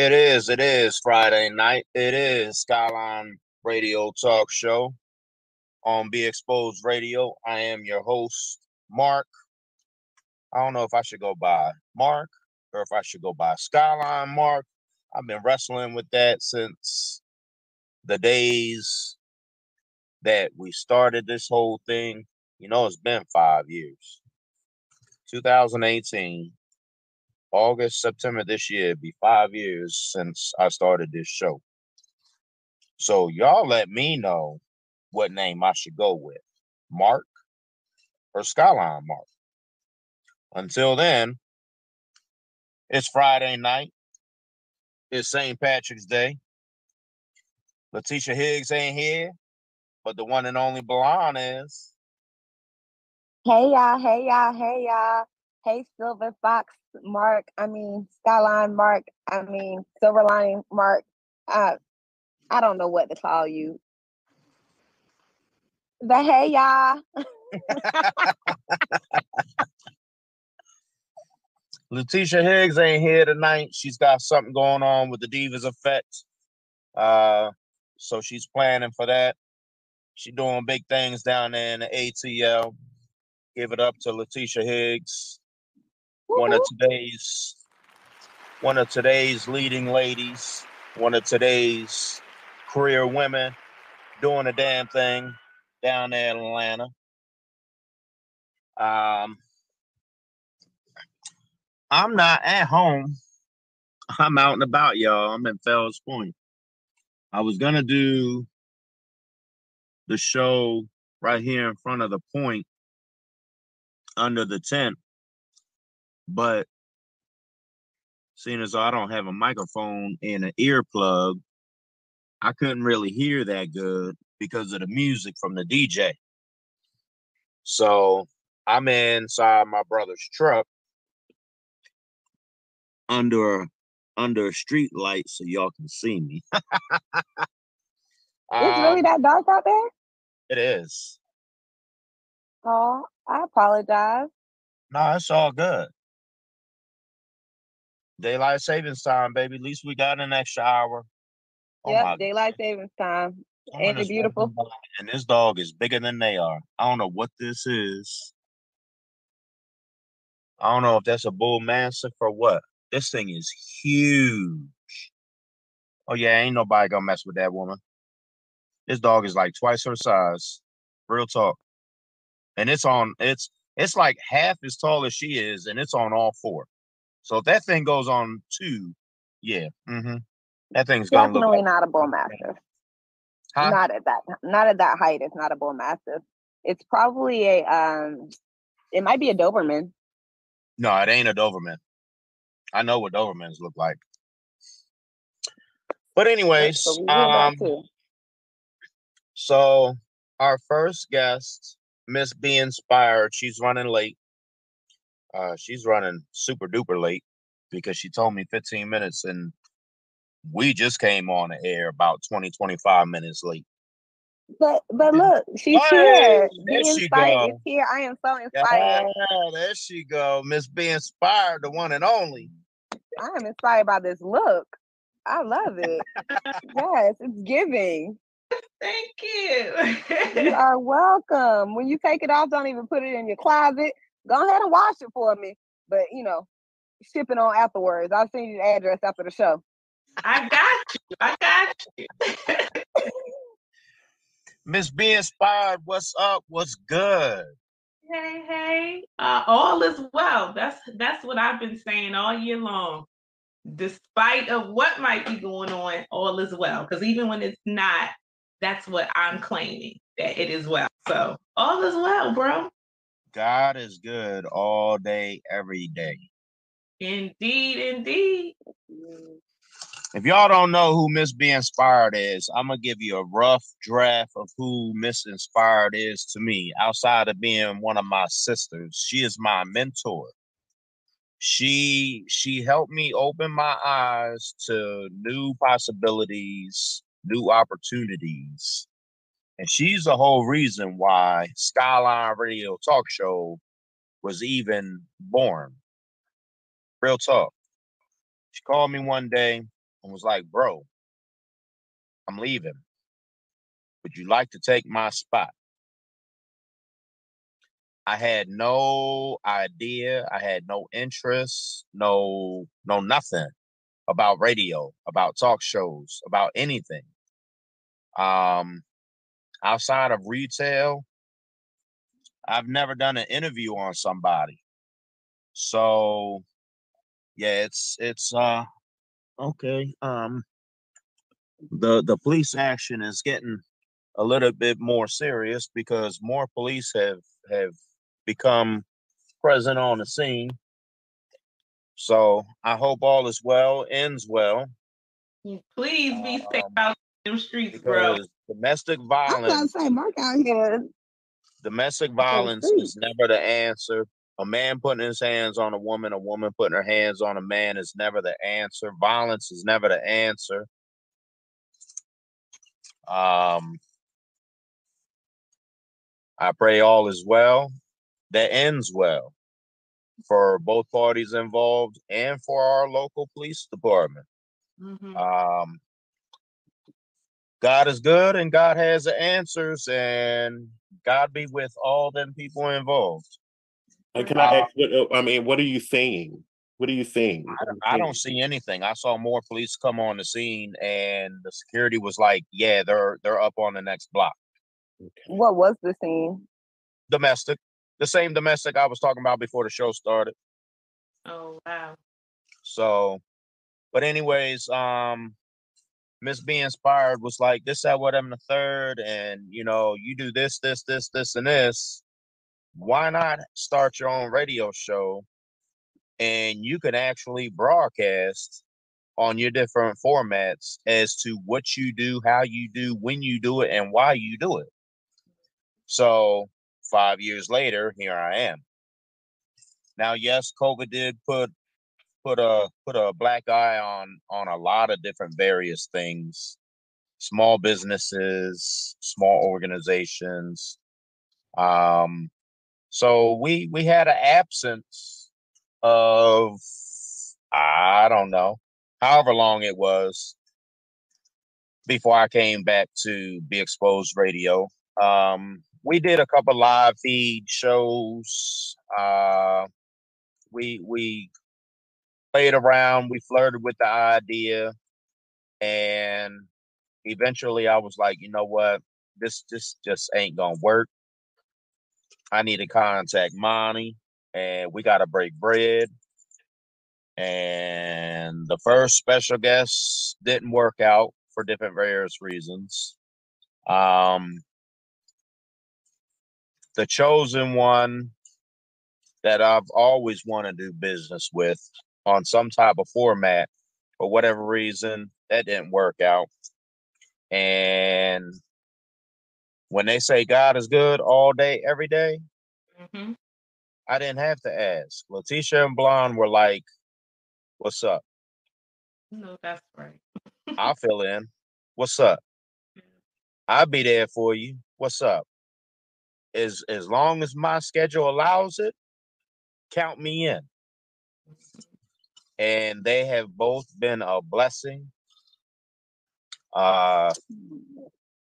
It is. It is Friday night. It is Skylyne Radio Talk Show on Be Exposed Radio. I am your host, Mark. I don't know if I should go by Mark or if I should go by Skylyne Mark. I've been wrestling with that since the days that we started this whole thing. You know, it's been five years. 2018 August, September this year, be five years since I started this show. So y'all let me know what name I should go with. Mark or Skylyne Mark. Until then, it's Friday night. It's St. Patrick's Day. LaTesha Higgs ain't here, but the one and only Bilan is. Hey y'all, hey y'all, hey y'all. Hey Silver Fox Mark, I mean Skylyne Mark, I mean Silverline Mark. Uh, I don't know what to call you. But hey y'all. LaTesha Higgs ain't here tonight. She's got something going on with the Divas Effect. Uh, so she's planning for that. She's doing big things down there in the ATL. Give it up to LaTesha Higgs one of today's one of today's leading ladies, one of today's career women doing a damn thing down there in Atlanta. Um, I'm not at home. I'm out and about, y'all. I'm in Fells Point. I was gonna do the show right here in front of the point under the tent but seeing as I don't have a microphone and an earplug, I couldn't really hear that good because of the music from the DJ. So I'm inside my brother's truck under under a street light so y'all can see me. it's really um, that dark out there? It is. Oh, I apologize. No, it's all good. Daylight savings time, baby. At least we got an extra hour. Oh yep, daylight savings time. Oh, ain't it beautiful? And this dog is bigger than they are. I don't know what this is. I don't know if that's a bull mastiff or what. This thing is huge. Oh yeah, ain't nobody gonna mess with that woman. This dog is like twice her size. Real talk. And it's on it's it's like half as tall as she is, and it's on all four. So if that thing goes on two, yeah, mm-hmm. that thing's definitely not a bull mastiff. Huh? Not at that, not at that height. It's not a bull mastiff. It's probably a, um, it might be a Doberman. No, it ain't a Doberman. I know what Dobermans look like. But anyways, so um, so our first guest, Miss Be Inspired, she's running late. Uh, she's running super duper late because she told me 15 minutes and we just came on the air about 20, 25 minutes late. But but look, she's here. There Be inspired is here. I am so inspired. Yeah, there she go. Miss Be Inspired, the one and only. I am inspired by this look. I love it. yes, it's giving. Thank you. you are welcome. When you take it off, don't even put it in your closet go ahead and wash it for me. But you know, shipping on afterwards. I'll send you the address after the show. I got you. I got you. Miss Be Inspired, what's up? What's good? Hey, hey. Uh, all is well. That's that's what I've been saying all year long. Despite of what might be going on, all is well. Because even when it's not, that's what I'm claiming that it is well. So all is well, bro. God is good all day, every day. Indeed, indeed. Mm. If y'all don't know who Miss Be Inspired is, I'm gonna give you a rough draft of who Miss Inspired is to me. Outside of being one of my sisters, she is my mentor. She she helped me open my eyes to new possibilities, new opportunities, and she's the whole reason why Skylyne Radio Talk Show was even born. Real talk. She called me one day and was like, Bro, I'm leaving. Would you like to take my spot? I had no idea, I had no interest, no no nothing about radio, about talk shows, about anything. Um outside of retail, I've never done an interview on somebody. So yeah, it's it's uh okay. Um the the police action is getting a little bit more serious because more police have have become present on the scene. So I hope all is well, ends well. Please be safe um, out them streets, bro. Domestic violence. I was say Mark out here. Domestic violence is never the answer. A man putting his hands on a woman, a woman putting her hands on a man is never the answer. Violence is never the answer. Um, I pray all is well that ends well for both parties involved and for our local police department. Mm-hmm. Um, God is good and God has the answers, and God be with all them people involved. And can I ask what uh, I mean? What are you saying? What are you saying? I don't, I don't see anything. I saw more police come on the scene, and the security was like, "Yeah, they're they're up on the next block." Okay. What was the scene? Domestic, the same domestic I was talking about before the show started. Oh wow! So, but anyways, um, Miss Be Inspired was like, "This, that, what I'm the third, and you know, you do this, this, this, this, and this. Why not start your own radio show and you can actually broadcast on your different formats as to what you do, how you do, when you do it, and why you do it. So five years later, here I am. Now, yes, COVID did put put a put a black eye on on a lot of different various things, small businesses, small organizations. Um, so we we had an absence of I don't know, however long it was before I came back to Be Exposed Radio. Um, we did a couple live feed shows. Uh, we we played around. We flirted with the idea, and eventually, I was like, you know what, this this just ain't gonna work. I need to contact Monty and we got to break bread. And the first special guest didn't work out for different various reasons. Um, the chosen one that I've always wanted to do business with on some type of format, for whatever reason, that didn't work out. And when they say God is good all day, every day, mm-hmm. I didn't have to ask. LaTesha and Bilan were like, What's up? No, that's right. I'll fill in. What's up? I'll be there for you. What's up? As as long as my schedule allows it, count me in. And they have both been a blessing. Uh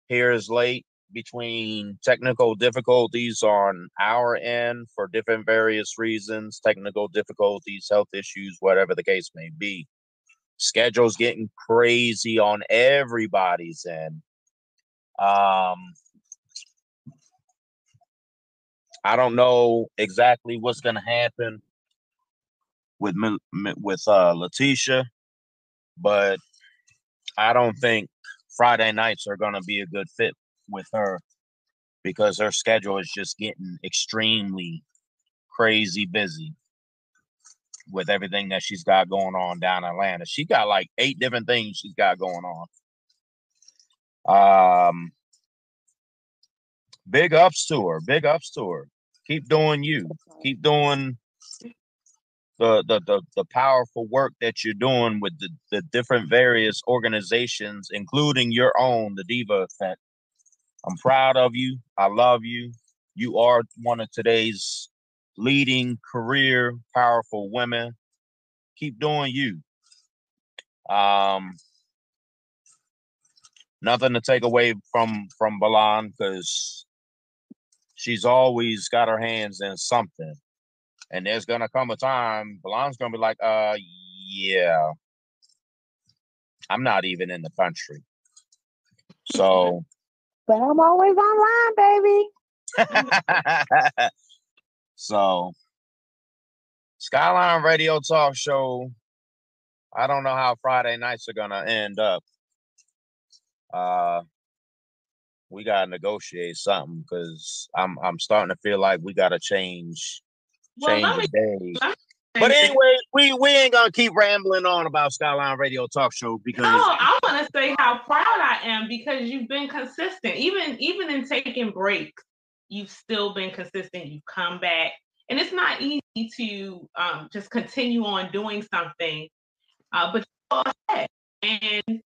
here is late between technical difficulties on our end for different various reasons, technical difficulties, health issues, whatever the case may be. Schedules getting crazy on everybody's end. Um, I don't know exactly what's going to happen with with uh, LaTesha, but I don't think Friday nights are going to be a good fit with her because her schedule is just getting extremely crazy busy with everything that she's got going on down in Atlanta. She got like eight different things she's got going on. Um, big ups to her. Big ups to her. Keep doing you. Keep doing the the the, the powerful work that you're doing with the, the different various organizations, including your own, the Diva Effect. I'm proud of you. I love you. You are one of today's leading career powerful women. Keep doing you. Um, nothing to take away from from Bilan because she's always got her hands in something. And there's gonna come a time Bilan's gonna be like, uh yeah. I'm not even in the country. So But I'm always online, baby. so Skylyne Radio Talk Show. I don't know how Friday nights are gonna end up. Uh we gotta negotiate something because I'm I'm starting to feel like we gotta change Well, change me- days. But anyway, we we ain't gonna keep rambling on about Skylyne Radio Talk Show because No, I want to say how proud I am because you've been consistent. Even even in taking breaks, you've still been consistent. You've come back, and it's not easy to um, just continue on doing something, uh, but you all have. and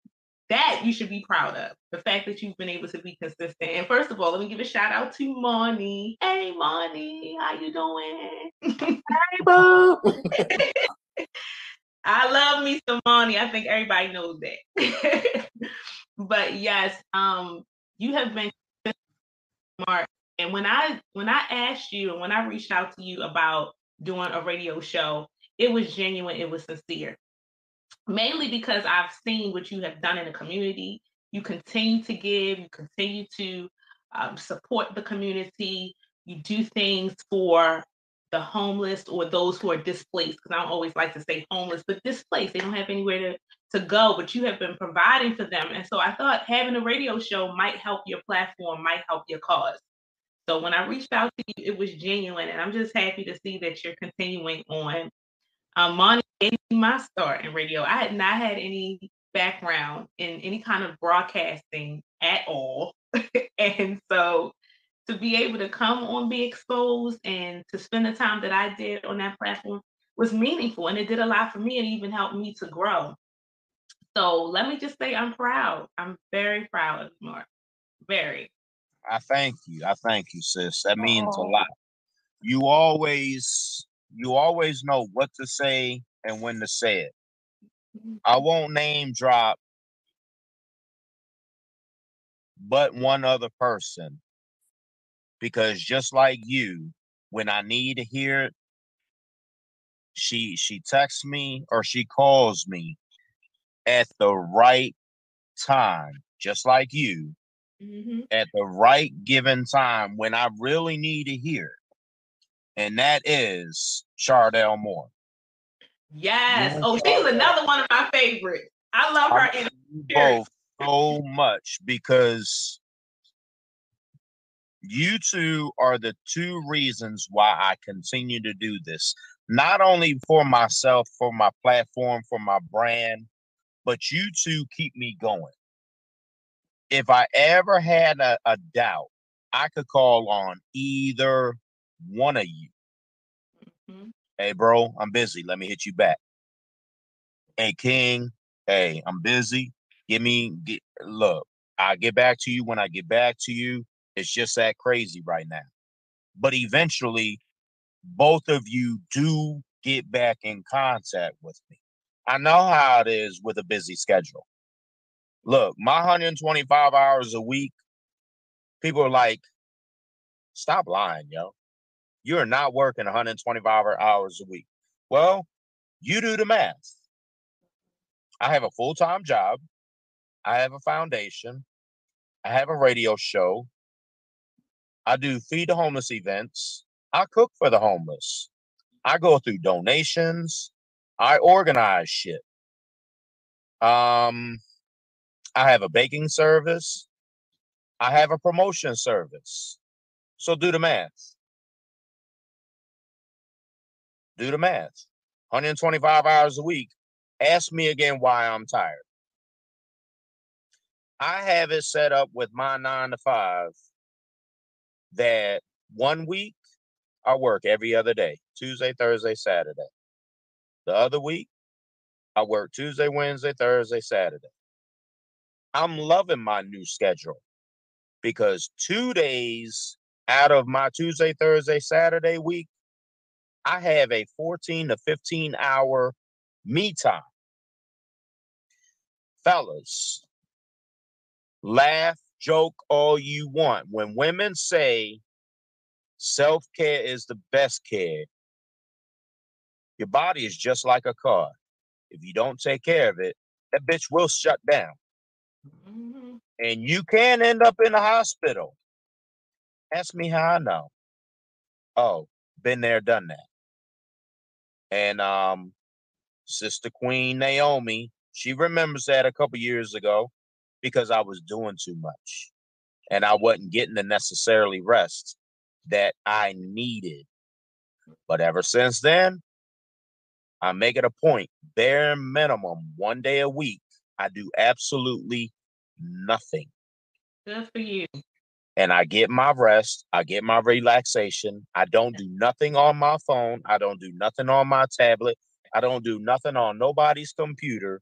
that you should be proud of the fact that you've been able to be consistent. And first of all, let me give a shout out to Money. Hey, Money, how you doing? I love me some money. I think everybody knows that. but yes, um, you have been smart. And when I when I asked you and when I reached out to you about doing a radio show, it was genuine, it was sincere. Mainly because I've seen what you have done in the community. You continue to give, you continue to um, support the community, you do things for the homeless or those who are displaced because I don't always like to say homeless, but displaced. They don't have anywhere to, to go, but you have been providing for them. And so I thought having a radio show might help your platform, might help your cause. So when I reached out to you, it was genuine. And I'm just happy to see that you're continuing on. Um, Monty gave me my start in radio. I had not had any background in any kind of broadcasting at all. and so to be able to come on Be Exposed and to spend the time that I did on that platform was meaningful and it did a lot for me and even helped me to grow. So let me just say I'm proud. I'm very proud of Mark. Very. I thank you. I thank you, sis. That means a lot. You always you always know what to say and when to say it. I won't name drop but one other person because just like you, when I need to hear it, she she texts me or she calls me at the right time, just like you, Mhm. at the right given time when I really need to hear it. And that is Chardell Moore. Yes. Yes, Oh, she's another one of my favorites. I love her. I in both so much because you two are the two reasons why I continue to do this. Not only for myself, for my platform, for my brand, but you two keep me going. If I ever had a, a doubt, I could call on either one of you. Mhm. Hey, bro, I'm busy. Let me hit you back. Hey, King. Hey, I'm busy. Give me get, look. I'll get back to you when I get back to you. It's just that crazy right now. But eventually, both of you do get back in contact with me. I know how it is with a busy schedule. Look, my 125 hours a week, people are like, stop lying, yo. You're not working 125 hours a week. Well, you do the math. I have a full time job. I have a foundation. I have a radio show. I do feed the homeless events. I cook for the homeless. I go through donations. I organize shit. Um, I have a baking service. I have a promotion service. So do the math. Do the math. 125 hours a week. Ask me again why I'm tired. I have it set up with my nine to five that one week I work every other day Tuesday, Thursday, Saturday. The other week, I work Tuesday, Wednesday, Thursday, Saturday. I'm loving my new schedule because two days out of my Tuesday, Thursday, Saturday week, I have a 14 to 15 hour me time. Fellas, laugh, joke all you want. When women say self care is the best care, your body is just like a car. If you don't take care of it, that bitch will shut down. Mm-hmm. And you can end up in the hospital. Ask me how I know. Oh, been there, done that. And um, Sister Queen Naomi, she remembers that a couple years ago because I was doing too much and I wasn't getting the necessarily rest that I needed. But ever since then, I make it a point, bare minimum, one day a week, I do absolutely nothing. Good for you. And I get my rest, I get my relaxation. I don't do nothing on my phone, I don't do nothing on my tablet, I don't do nothing on nobody's computer.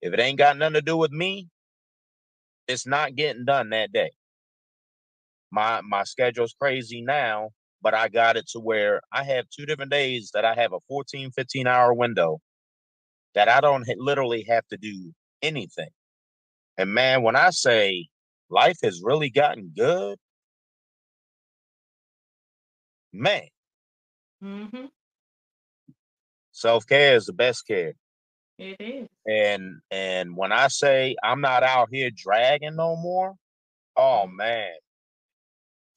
If it ain't got nothing to do with me, it's not getting done that day. My my schedule's crazy now, but I got it to where I have two different days that I have a 14, 15 hour window that I don't literally have to do anything. And man, when I say life has really gotten good, man, mm-hmm. self care is the best care. It is. And and when I say I'm not out here dragging no more, oh mm-hmm. man.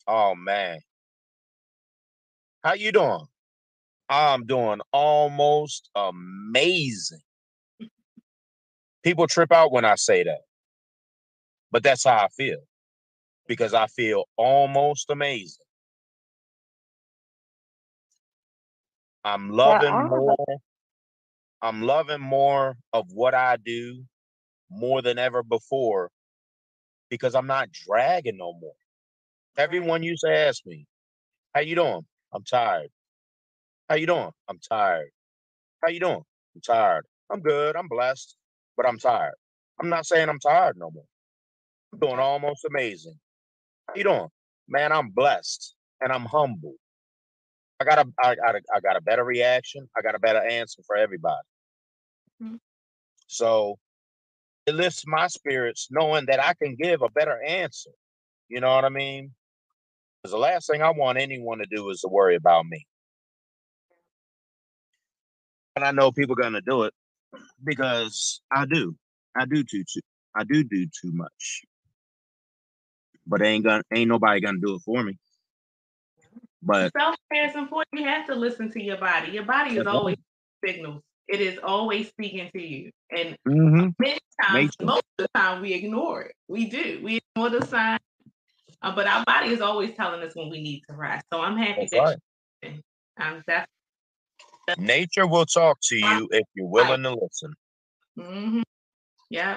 Oh man. How you doing? I'm doing almost amazing. People trip out when I say that. But that's how I feel. Because I feel almost amazing. I'm loving yeah, more I'm loving more of what I do more than ever before because I'm not dragging no more. Everyone used to ask me, "How you doing?" I'm tired. How you doing? I'm tired. How you doing? I'm tired. I'm good. I'm blessed, but I'm tired. I'm not saying I'm tired no more. I'm doing almost amazing. How you doing? Man, I'm blessed and I'm humble. I got a I got a I got a better reaction. I got a better answer for everybody. Mm-hmm. So it lifts my spirits knowing that I can give a better answer. You know what I mean? Because the last thing I want anyone to do is to worry about me. And I know people are gonna do it because I do. I do too, too I do do too much. But ain't gonna ain't nobody gonna do it for me. But self care is important. You have to listen to your body. Your body is always signals. It is always speaking to you. And mm-hmm. many times, Nature. most of the time, we ignore it. We do. We ignore the signs. Uh, but our body is always telling us when we need to rest. So I'm happy that's that right. um, that's, that's, Nature will talk to you if you're willing to listen. Mm-hmm. Yeah.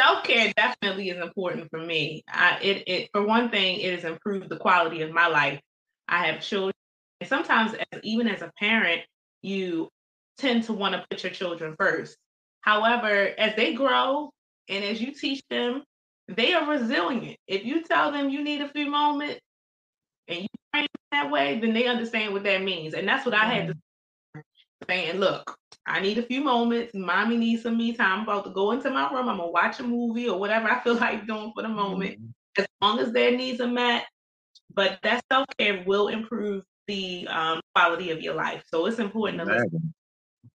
Self care definitely is important for me. I, it, it, for one thing, it has improved the quality of my life. I have children, and sometimes, as, even as a parent, you tend to want to put your children first. However, as they grow and as you teach them, they are resilient. If you tell them you need a few moments and you train that way, then they understand what that means. And that's what I had to mm-hmm. Saying, look, I need a few moments. Mommy needs some me time. I'm about to go into my room. I'm gonna watch a movie or whatever I feel like doing for the moment. Mm-hmm. As long as their needs are met. But that self-care will improve the um, quality of your life. So it's important to listen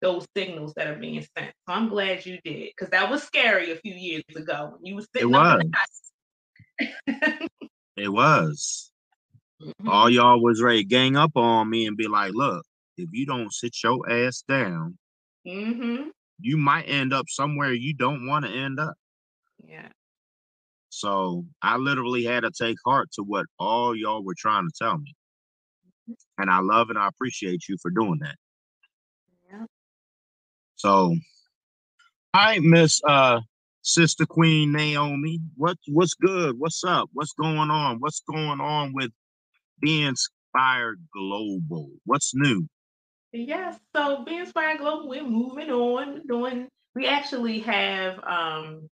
those signals that are being sent. So I'm glad you did because that was scary a few years ago. You was sitting it was. it was. Mm-hmm. All y'all was ready to gang up on me and be like, look, if you don't sit your ass down, mm-hmm. you might end up somewhere you don't want to end up. Yeah. So I literally had to take heart to what all y'all were trying to tell me. And I love and I appreciate you for doing that. Yeah. So, right, Miss uh Sister Queen Naomi, what what's good? What's up? What's going on? What's going on with being Inspired Global? What's new? Yes, so Be Inspired Global, we're moving on, doing we actually have um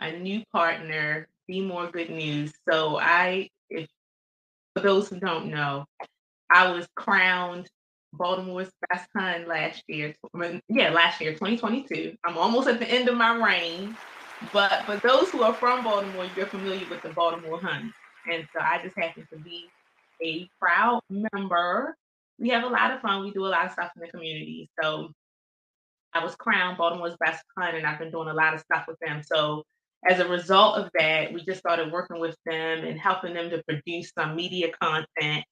a new partner, Be More Good News. So I if for those who don't know, I was crowned Baltimore's best hon last year. Yeah, last year, 2022. I'm almost at the end of my reign. But for those who are from Baltimore, you're familiar with the Baltimore Hons. And so I just happen to be a proud member. We have a lot of fun. We do a lot of stuff in the community. So I was crowned Baltimore's best hon, and I've been doing a lot of stuff with them. So as a result of that, we just started working with them and helping them to produce some media content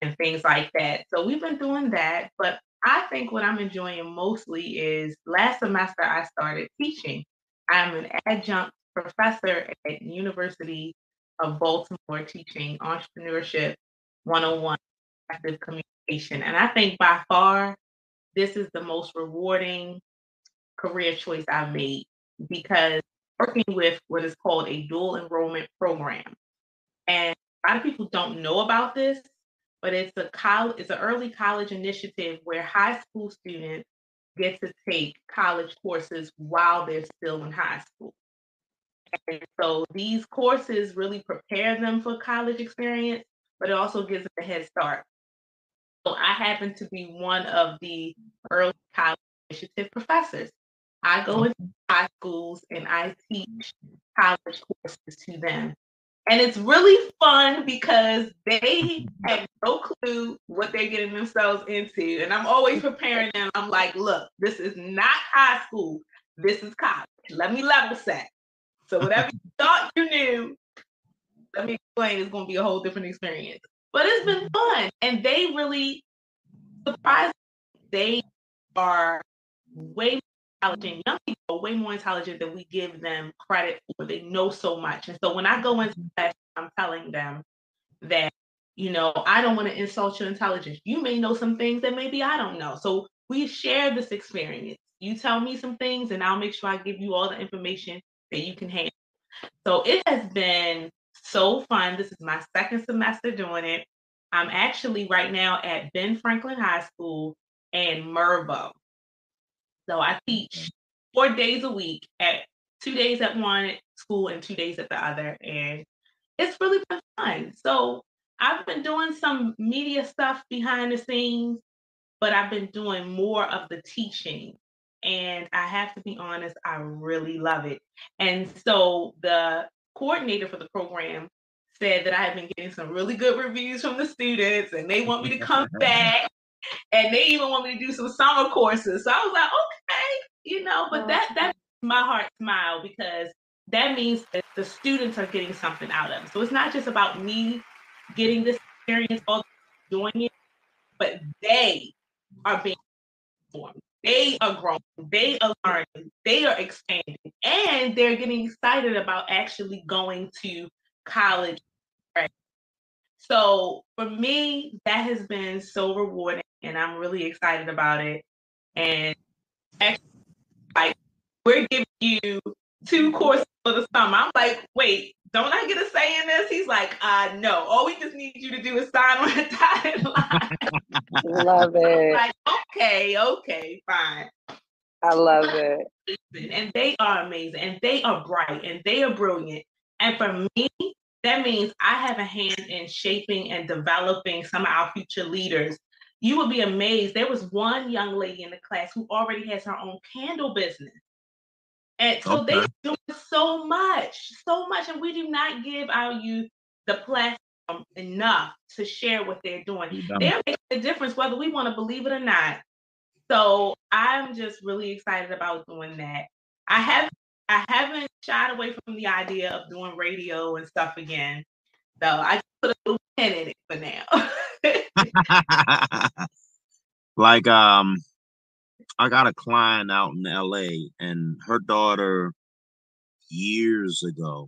and things like that. So we've been doing that. But I think what I'm enjoying mostly is last semester I started teaching. I'm an adjunct professor at University of Baltimore teaching entrepreneurship 101 effective communication. And I think by far this is the most rewarding career choice I've made because working with what is called a dual enrollment program. And a lot of people don't know about this, but it's a college, it's an early college initiative where high school students get to take college courses while they're still in high school. And so these courses really prepare them for college experience, but it also gives them a head start. I happen to be one of the early college initiative professors. I go into high schools and I teach college courses to them. And it's really fun because they have no clue what they're getting themselves into. And I'm always preparing them. I'm like, look, this is not high school. This is college. Let me level set. So whatever you thought you knew, let me explain, it's going to be a whole different experience. But it's been mm-hmm. fun. And they really surprised. They are way intelligent. Young people are way more intelligent than we give them credit for. They know so much. And so when I go into mm-hmm. class, I'm telling them that, you know, I don't want to insult your intelligence. You may know some things that maybe I don't know. So we share this experience. You tell me some things, and I'll make sure I give you all the information that you can handle. So it has been so fun. This is my second semester doing it. I'm actually right now at Ben Franklin High School and Mervo. So I teach mm. four days a week at two days at one school and two days at the other. And it's really been fun. So I've been doing some media stuff behind the scenes, but I've been doing more of the teaching. And I have to be honest, I really love it. And so the coordinator for the program said that I have been getting some really good reviews from the students and they want me to come back and they even want me to do some summer courses. So I was like, okay, you know, but oh, that that's my heart smile because that means that the students are getting something out of it. So it's not just about me getting this experience all doing it, but they are being formed. They are growing, they are learning, they are expanding, and they're getting excited about actually going to college. Right. So for me, that has been so rewarding and I'm really excited about it. And actually, like we're giving you two courses for the summer. I'm like, wait, don't I get a say in this? He's like, uh, no. All we just need you to do is sign on the dotted line. Love it. like, okay, okay, fine. I love it. And they are amazing, and they are bright, and they are brilliant. And for me, that means I have a hand in shaping and developing some of our future leaders you would be amazed. There was one young lady in the class who already has her own candle business. And so okay. they do so much, so much. And we do not give our youth the platform enough to share what they're doing. They're making a difference whether we want to believe it or not. So I'm just really excited about doing that. I haven't I haven't shied away from the idea of doing radio and stuff again. So I put a little pin in it for now. like um I got a client out in LA and her daughter years ago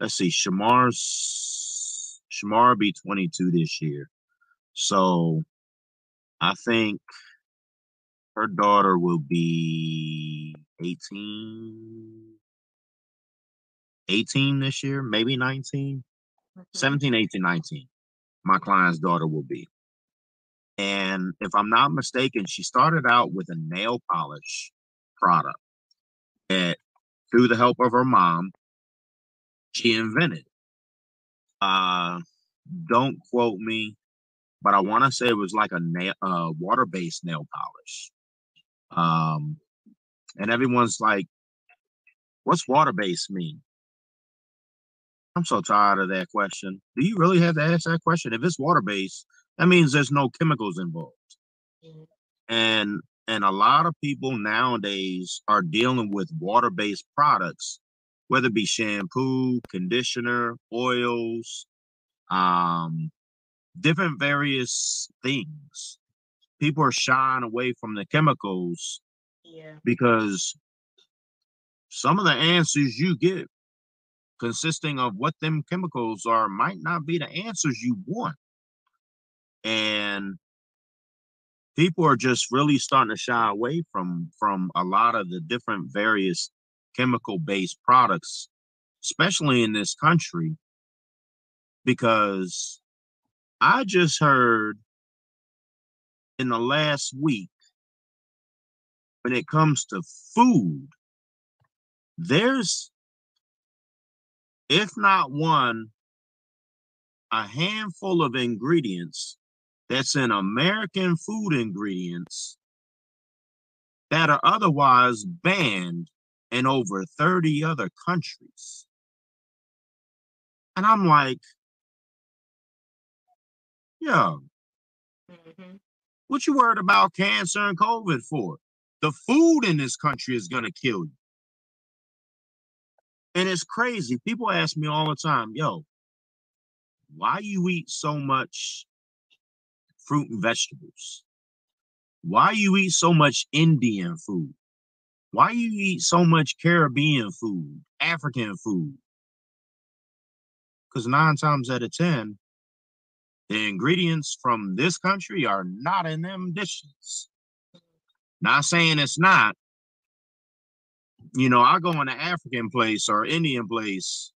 let's see, Shamar's Shamar be 22 this year. So I think her daughter will be 18 18 this year, maybe 19, Mhm. 17, 18, 19. My client's daughter will be. And if I'm not mistaken, she started out with a nail polish product that, through the help of her mom, she invented. Uh, don't quote me, but I want to say it was like a nail, uh, water-based nail polish. Um, and everyone's like, "What's water-based mean?" I'm so tired of that question. Do you really have to ask that question? If it's water-based, that means there's no chemicals involved. Mhm. And and a lot of people nowadays are dealing with water-based products, whether it be shampoo, conditioner, oils, um, different various things. People are shying away from the chemicals Yeah. because some of the answers you get consisting of what them chemicals are might not be the answers you want. And people are just really starting to shy away from from a lot of the different various chemical based products, especially in this country, because I just heard in the last week when it comes to food, there's if not one, a handful of ingredients that's in American food ingredients that are otherwise banned in over 30 other countries. And I'm like, yo, Mhm. what you worried about cancer and COVID for? The food in this country is gonna kill you. And it's crazy. People ask me all the time, yo, why you eat so much fruit and vegetables? Why you eat so much Indian food? Why you eat so much Caribbean food, African food? Because nine times out of ten, the ingredients from this country are not in them dishes. Not saying it's not. You know, I go in an African place or Indian place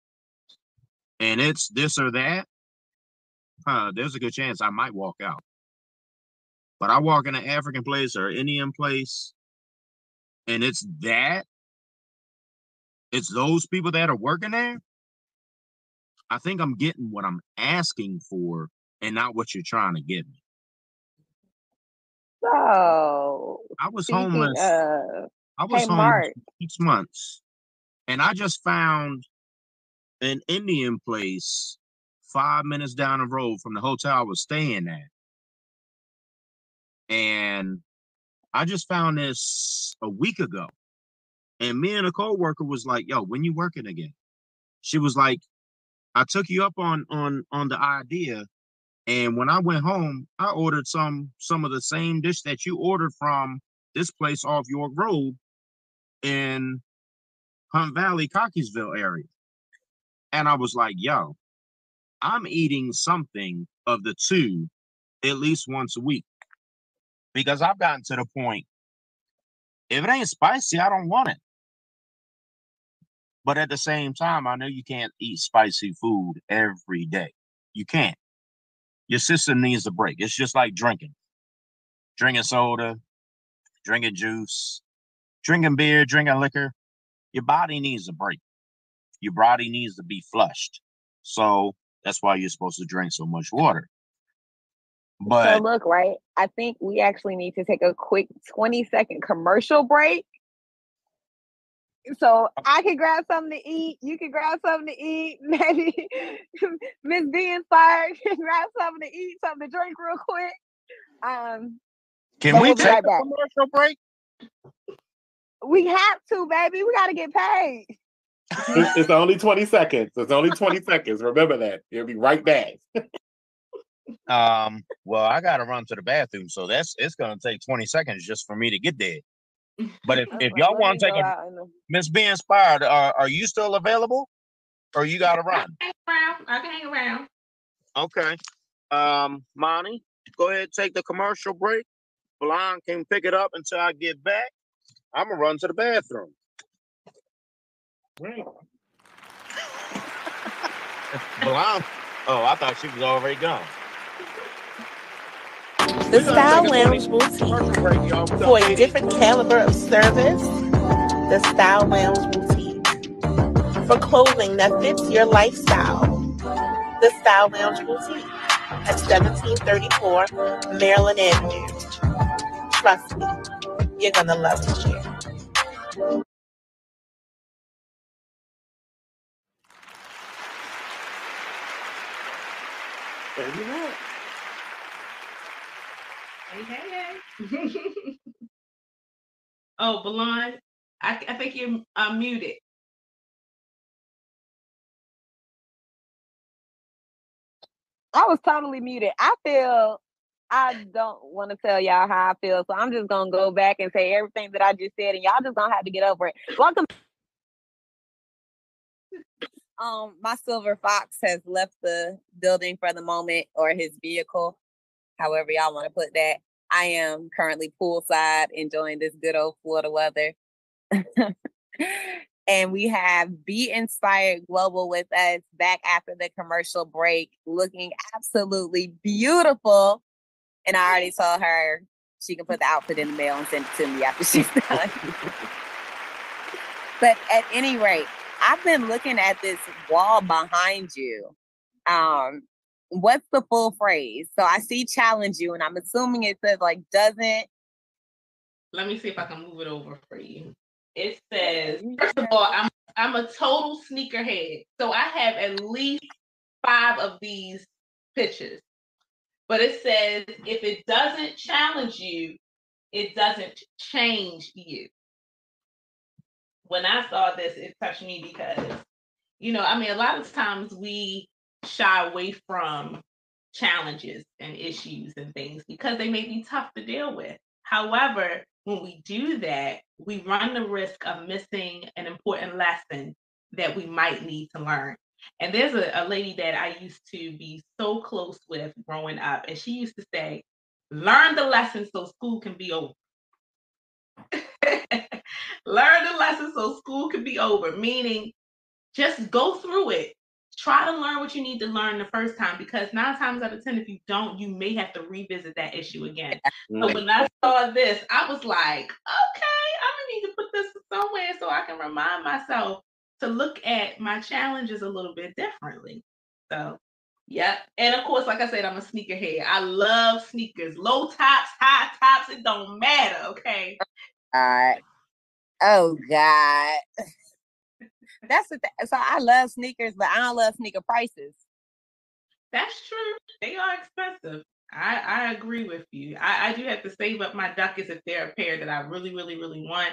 and it's this or that. There's a good chance I might walk out. But I walk in an African place or Indian place and it's that, it's those people that are working there. I think I'm getting what I'm asking for and not what you're trying to give me. So I was homeless. of, I was hey homeless Mark, six months, and I just found an Indian place five minutes down the road from the hotel I was staying at, and I just found this a week ago. And me and a coworker was like, "Yo, when you working again?" She was like, "I took you up on on on the idea." And when I went home, I ordered some some of the same dish that you ordered from this place off York Road in Hunt Valley, Cockeysville area. And I was like, yo, I'm eating something of the two at least once a week. Because I've gotten to the point, if it ain't spicy, I don't want it. But at the same time, I know you can't eat spicy food every day. You can't. Your system needs a break. It's just like drinking. Drinking soda, drinking juice, drinking beer, drinking liquor. Your body needs a break. Your body needs to be flushed. So that's why you're supposed to drink so much water. So But look, right? I think we actually need to take a quick 20 second commercial break. So I can grab something to eat. You can grab something to eat. Maybe Miss B inspired can grab something to eat, something to drink real quick. Um, can we we'll take right a back. commercial break? We have to, baby. We got to get paid. It's, it's only 20 seconds. It's only 20 seconds. Remember that. It'll be right back. Um, well, I gotta run to the bathroom, so that's it's gonna take 20 seconds just for me to get there. But if, if y'all want to take a out in Miss Be Inspired, are, are you still available? Or you got to run? I can hang around. I can hang around. Okay. Um, Monty, go ahead, and take the commercial break. Bilan can pick it up until I get back. I'm gonna run to the bathroom. Right. Bilan. Oh, I thought she was already gone. The Style Lounge 20 Boutique. For a different caliber of service, the Style Lounge Boutique. For clothing that fits your lifestyle, the Style Lounge Boutique at 1734 Maryland Avenue. Trust me, you're gonna love it here. You go. Hey, hey, hey. oh, Bilan, I, I think you're uh, muted. I was totally muted. I feel I don't want to tell y'all how I feel, so I'm just gonna go back and say everything that I just said, and y'all just gonna have to get over it. Welcome. Um, my silver fox has left the building for the moment, or his vehicle, however y'all want to put that. I am currently poolside enjoying this good old Florida weather. and we have Be Inspired Global with us back after the commercial break, looking absolutely beautiful. And I already told her she can put the outfit in the mail and send it to me after she's done. but at any rate, I've been looking at this wall behind you. Um, what's the full phrase? So I see challenge you, and I'm assuming it says like doesn't. Let me see if I can move it over for you. It says, first of all, I'm I'm a total sneakerhead. So I have at least five of these pictures. But it says if it doesn't challenge you, it doesn't change you. When I saw this, it touched me because, you know, I mean, a lot of times we shy away from challenges and issues and things because they may be tough to deal with. However, when we do that, we run the risk of missing an important lesson that we might need to learn. And there's a, a lady that I used to be so close with growing up, and she used to say, Learn the lesson so school can be over. Learn the lesson so school can be over, meaning just go through it. Try to learn what you need to learn the first time because nine times out of 10, if you don't, you may have to revisit that issue again. So when I saw this, I was like, okay, I'm gonna need to put this somewhere so I can remind myself to look at my challenges a little bit differently. So, yeah. And of course, like I said, I'm a sneakerhead. I love sneakers, low tops, high tops, it don't matter. Okay. God. Oh God. That's the th- so I love sneakers, but I don't love sneaker prices. That's true. They are expensive. I, I agree with you. I, I do have to save up my ducats if they're a pair that I really, really, really want.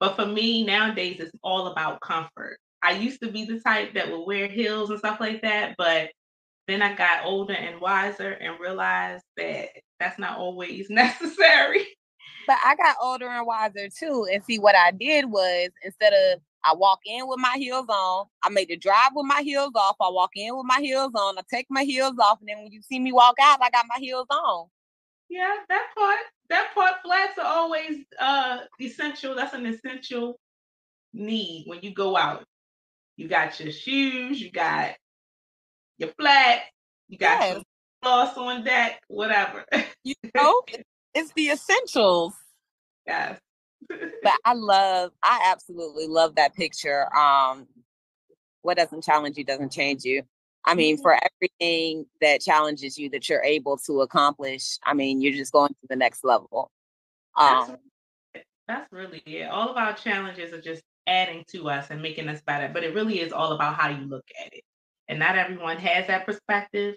But for me, nowadays, it's all about comfort. I used to be the type that would wear heels and stuff like that, but then I got older and wiser and realized that that's not always necessary. But I got older and wiser too. And see, what I did was instead of I walk in with my heels on, I made the drive with my heels off. I walk in with my heels on. I take my heels off, and then when you see me walk out, I got my heels on. Yeah, that part, that part, flats are always uh essential. That's an essential need when you go out. You got your shoes, you got your flat, you got Yes. your floss on deck, whatever. You know, it's the essentials. yes. But I love, I absolutely love that picture. Um, what doesn't challenge you doesn't change you. I mean, Mhm. for everything that challenges you that you're able to accomplish, I mean, you're just going to the next level. That's Um, That's really it. All of our challenges are just adding to us and making us better, but it really is all about how you look at it. And not everyone has that perspective,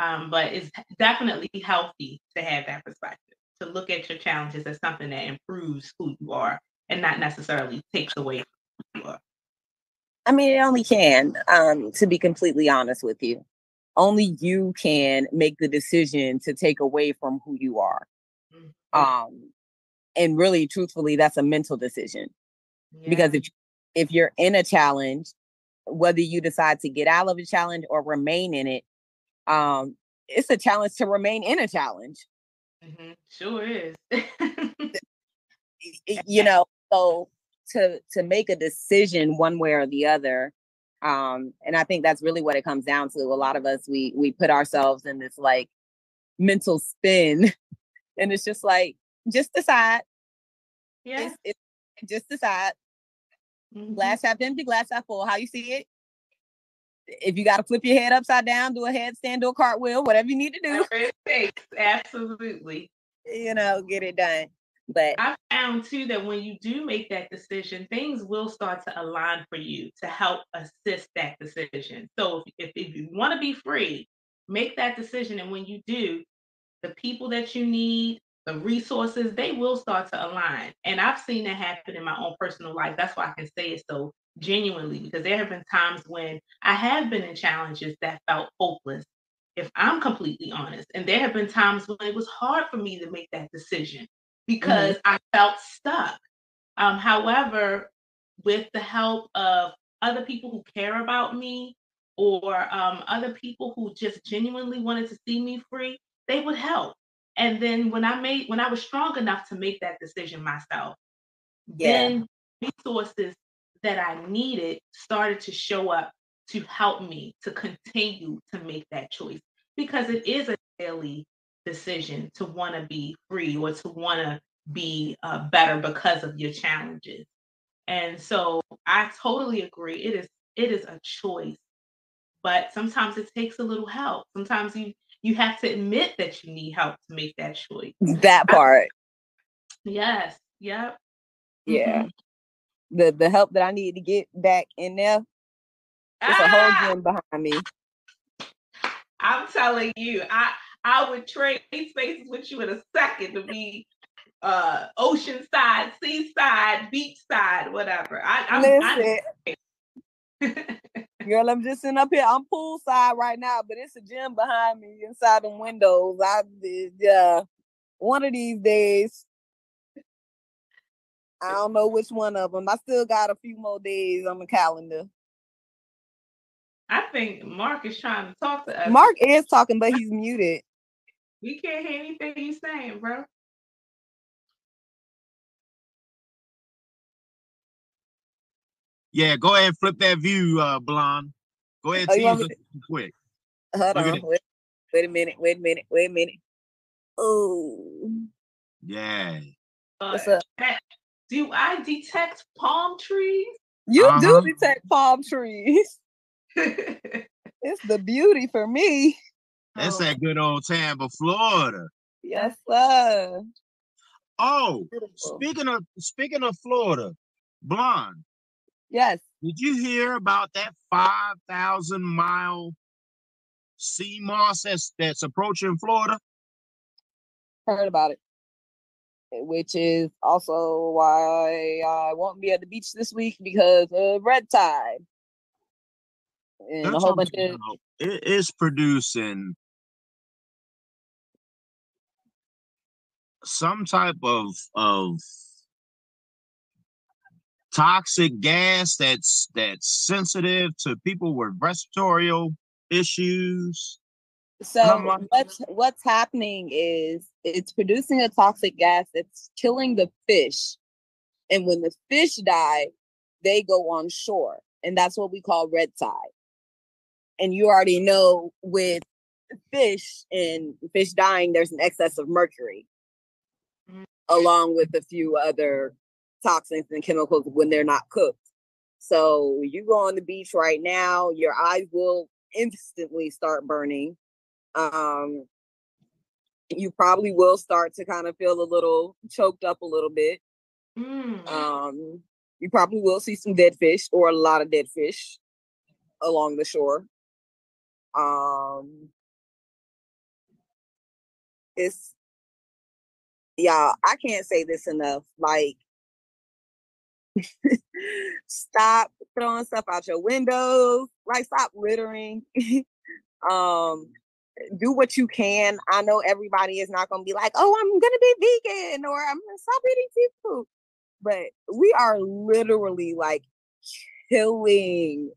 um, but it's definitely healthy to have that perspective, to look at your challenges as something that improves who you are and not necessarily takes away from who you are. I mean, it only can, um, to be completely honest with you. Only you can make the decision to take away from who you are. Mm. Um, and really, truthfully, that's a mental decision. because if if you're in a challenge whether you decide to get out of a challenge or remain in it, um, it's a challenge to remain in a challenge. Mm-hmm. Sure is. you know, so to to make a decision one way or the other, um, and I think that's really what it comes down to. A lot of us we we put ourselves in this like mental spin, and it's just like just decide. Yeah. It's, it's just decide. Mhm. Glass half empty, glass half full. How you see it? If you got to flip your head upside down, do a headstand, do a cartwheel, whatever you need to do, it takes. Absolutely. you know, get it done. But I found too that when you do make that decision, things will start to align for you to help assist that decision. So if, if, if you want to be free, make that decision. And when you do, the people that you need, the resources, they will start to align. And I've seen that happen in my own personal life. That's why I can say it so genuinely, because there have been times when I have been in challenges that felt hopeless, if I'm completely honest. And there have been times when it was hard for me to make that decision because I felt stuck. Um, however, with the help of other people who care about me or um, other people who just genuinely wanted to see me free, they would help. And then when I made when I was strong enough to make that decision myself, Yeah. then resources that I needed started to show up to help me to continue to make that choice because it is a daily decision to want to be free or to want to be uh, better because of your challenges. And so I totally agree. It is it is a choice, but sometimes it takes a little help. Sometimes you you have to admit that you need help to make that choice. that part, Yes. Yep. yeah. Mhm. The the help that I need to get back in there, it's a whole Ah! gym behind me. I'm telling you, I I would trade spaces with you in a second to be uh oceanside, seaside, beachside, whatever. I, I'm, Listen, girl, I'm just sitting up here. I'm poolside right now, but it's a gym behind me inside the windows. I did, yeah. One of these days, I don't know which one of them. I still got a few more days on the calendar. I think Mark is trying to talk to us. Mark is talking, but he's muted. we can't hear anything he's saying, bro. Yeah, go ahead and flip that view, uh, Bilan. Go ahead Oh, and tease me us quick. Hold Look on. Wait, wait a minute. Wait a minute. Wait a minute. Oh, Yeah. what's Uh, up? that- do I detect palm trees? You Uh-huh. do detect palm trees. It's the beauty for me. That's Oh, that good old Tampa, Florida. Yes, sir. Oh, Beautiful. speaking of speaking of Florida, Bilan. Yes. Did you hear about that five thousand mile sea moss that's that's approaching Florida? Heard about it. Which is also why I won't be at the beach this week because of red tide. And a whole bunch of. It is producing some type of of toxic gas that's that's sensitive to people with respiratory issues. So what's what's happening is it's producing a toxic gas that's killing the fish. And when the fish die, they go on shore. And that's what we call red tide. And you already know with fish and fish dying, there's an excess of mercury, Mhm. along with a few other toxins and chemicals when they're not cooked. So you go on the beach right now, your eyes will instantly start burning um you probably will start to kind of feel a little choked up a little bit. Mm, um you probably will see some dead fish or a lot of dead fish along the shore. Um it's y'all, i can't say this enough like stop throwing stuff out your windows like stop littering. Um do what you can. I know everybody is not going to be like, oh, I'm going to be vegan or I'm going to stop eating seafood. But we are literally like killing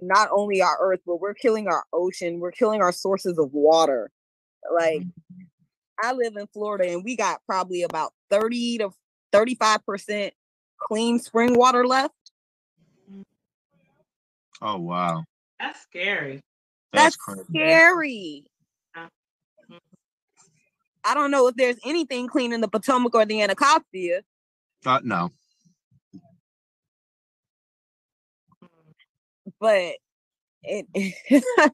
not only our earth, but we're killing our ocean. We're killing our sources of water. Like Mm-hmm. I live in Florida and we got probably about 30 to 35% clean spring water left. Oh wow, That's scary. That's, crazy. scary. I don't know if there's anything clean in the Potomac or the Anacostia. Uh, no, but it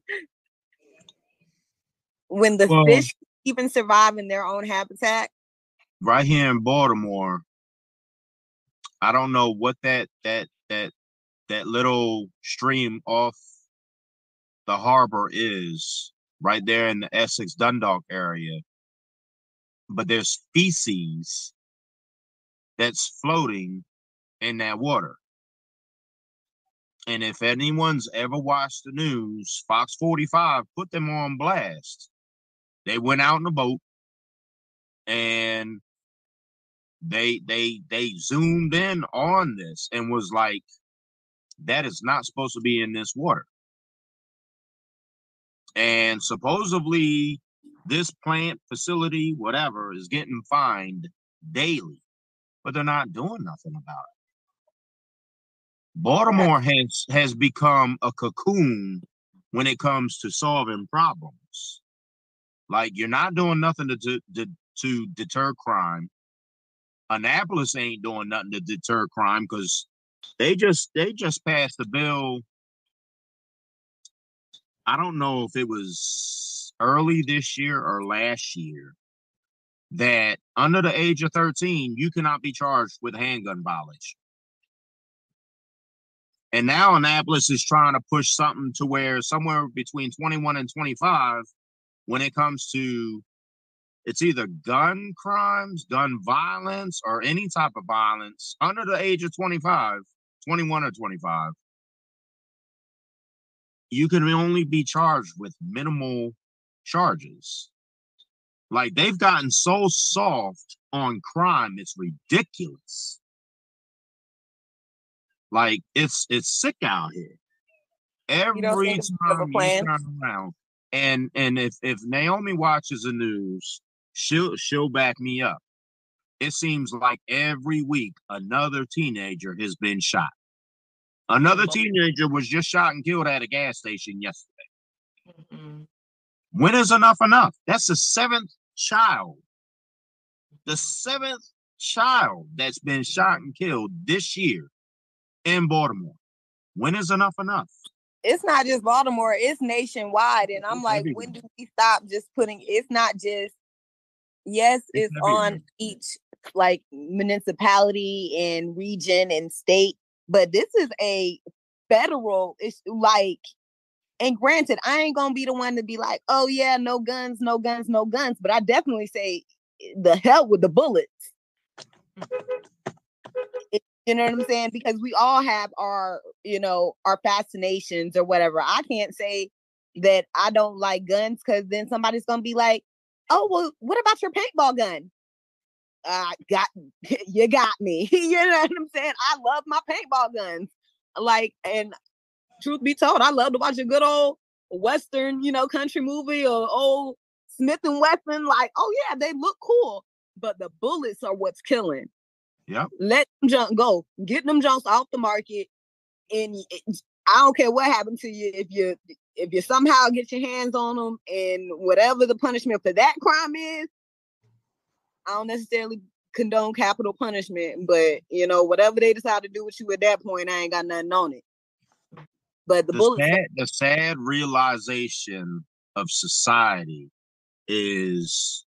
when the Well- fish even survive in their own habitat, right here in Baltimore, I don't know what that that that that little stream off the harbor is right there in the Essex Dundalk area. But there's species that's floating in that water. And if anyone's ever watched the news, Fox 45 put them on blast. They went out in a boat and they they they zoomed in on this and was like that is not supposed to be in this water and supposedly this plant facility whatever is getting fined daily but they're not doing nothing about it. Baltimore has has become a cocoon when it comes to solving problems. Like you're not doing nothing to to, to, to deter crime. Annapolis ain't doing nothing to deter crime because they just they just passed a bill. I don't know if it was early this year or last year that under the age of 13 you cannot be charged with handgun violence. And now Annapolis is trying to push something to where somewhere between 21 and 25 when it comes to it's either gun crimes, gun violence, or any type of violence under the age of 25, 21 or 25. You can only be charged with minimal charges. Like they've gotten so soft on crime, it's ridiculous. Like it's it's sick out here. Every think it's have a time you turn around, and and if if Naomi watches the news, she'll she'll back me up. It seems like every week another teenager has been shot. Another teenager was just shot and killed at a gas station yesterday. Mhm. When is enough enough? That's the seventh child. The seventh child that's been shot and killed this year in Baltimore. When is enough enough? It's not just Baltimore, it's nationwide. And I'm It's like, everywhere. when do we stop just putting it's not just yes, It's it's on each like municipality and region and state, but this is a federal it's like and granted, I ain't gonna be the one to be like, oh yeah, no guns, no guns, no guns. But I definitely say eh, the hell with the bullets. You know what I'm saying? Because we all have our, you know, our fascinations or whatever. I can't say that I don't like guns because then somebody's gonna be like, oh well, what about your paintball gun? I got you got me. you know what I'm saying? I love my paintball guns. Like, and truth be told, I love to watch a good old western, you know, country movie or old Smith and Wesson. Like, oh yeah, they look cool, but the bullets are what's killing. Yeah. Let them junk go. Get them junks off the market, and I don't care what happened to you if you if you somehow get your hands on them and whatever the punishment for that crime is. I don't necessarily condone capital punishment, but you know whatever they decide to do with you at that point, I ain't got nothing on it. But the, the bullets, sad, the sad realization of society is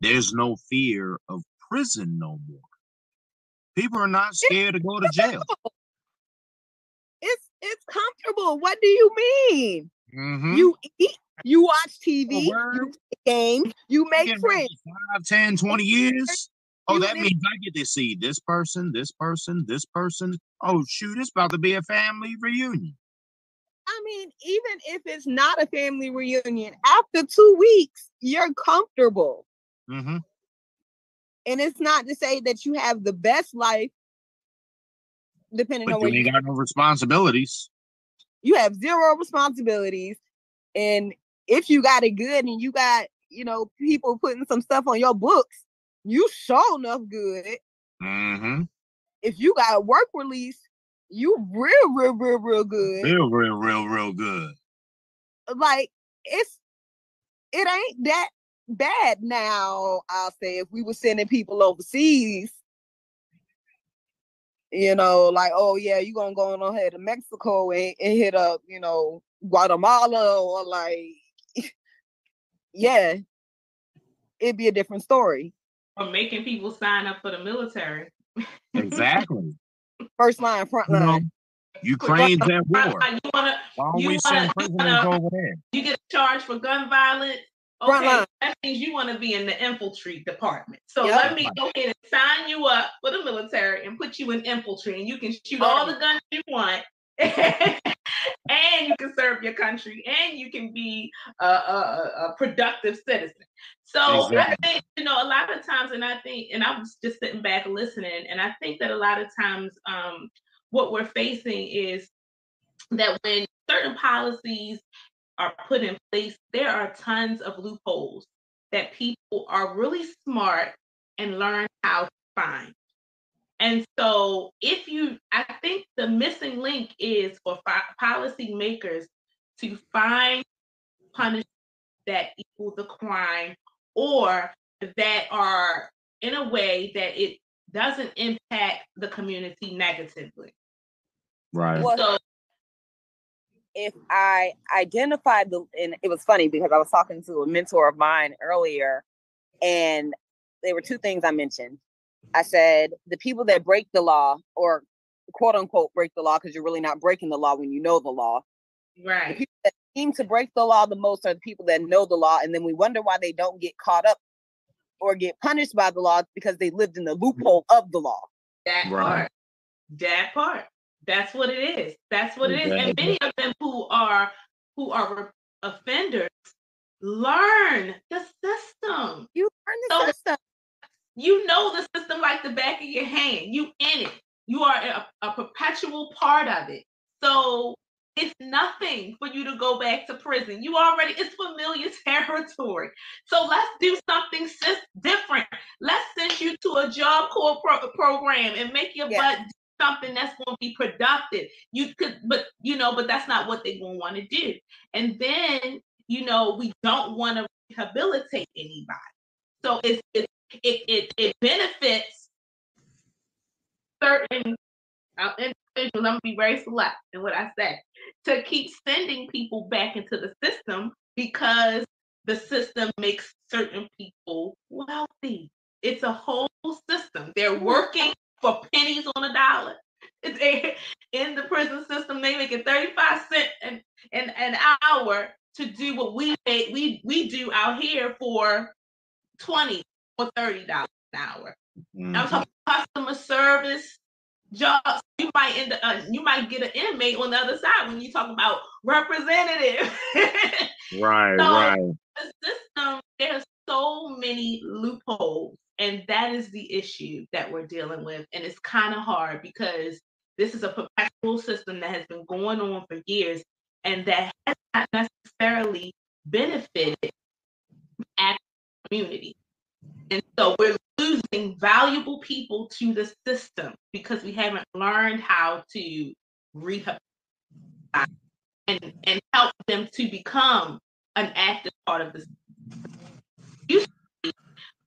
there's no fear of prison no more. People are not scared to go to jail. it's it's comfortable. What do you mean? Mhm. You eat, you watch TV, you word? play games, you You make friends. Five, 10, 20 years. Oh, You that means I get to see this person, this person, this person. Oh, shoot, it's about to be a family reunion. I mean, even if it's not a family reunion, after two weeks, you're comfortable. hmm And it's not to say that you have the best life, depending But on what you got no responsibilities. You have zero responsibilities. And if you got it good and you got, you know, people putting some stuff on your books, you show enough good. Mm-hmm. If you got a work release, you real, real, real, real good. Real, real, real, real good. Like it's it ain't that bad now. I'll say if we were sending people overseas, you know, like oh yeah, you gonna go on ahead to Mexico and, and hit up, you know, Guatemala or like yeah, it'd be a different story. Or making people sign up for the military. Exactly. First line, front You know, line. Ukraine's at war. You wanna Why don't you we wanna- send you prisoners wanna- over there? you get charged for gun violence. Okay, line. that means you want to be in the infantry department. So Yep. let me go ahead and sign you up for the military and put you in infantry, and you can shoot all the guns you want, and you can serve your country, and you can be a, a, a- productive citizen. So I think you know a lot of times, and I think, and I was just sitting back listening, and I think that a lot of times, um, what we're facing is that when certain policies are put in place, there are tons of loopholes that people are really smart and learn how to find. And so, if you, I think the missing link is for fi- policymakers to find punishment that equal the crime or that are in a way that it doesn't impact the community negatively. Right. Well, So, if I identified the, and it was funny because I was talking to a mentor of mine earlier, and there were two things I mentioned. I said the people that break the law, or quote unquote break the law, because you're really not breaking the law when you know the law. Right. The right. people that seem to break the law the most are the people that know the law, and then we wonder why they don't get caught up or get punished by the law because they lived in the loophole of the law. That Right. part. That part. That's what it is. That's what it is. And many of them who are who are offenders learn the system. You learn the So- system. You know the system like the back of your hand. You in it. You are a, a perpetual part of it. So it's nothing for you to go back to prison. You already it's familiar territory. So let's do something sis- different. Let's send you to a job corps pro- program and make your Yeah. butt do something that's going to be productive. You could, but you know, but that's not what they're going to want to do. And then you know, we don't want to rehabilitate anybody. So it's, it's it, it it benefits certain uh, individuals. I'm gonna be very select in what I say to keep sending people back into the system because the system makes certain people wealthy. It's a whole system. They're working for pennies on a dollar. They, in the prison system, they make it 35 cents an, an, an hour to do what we make, we we do out here for 20 or 30 dollars an hour. I'm Mhm. talking customer service jobs. You might end up, uh, you might get an inmate on the other side when you talk about representative. Right, So- right. the system, there's so many loopholes, and that is the issue that we're dealing with. And it's kind of hard because this is a perpetual system that has been going on for years and that has not necessarily benefited the community. And so we're losing valuable people to the system because we haven't learned how to rehabilitate and, and help them to become an active part of the system. Used to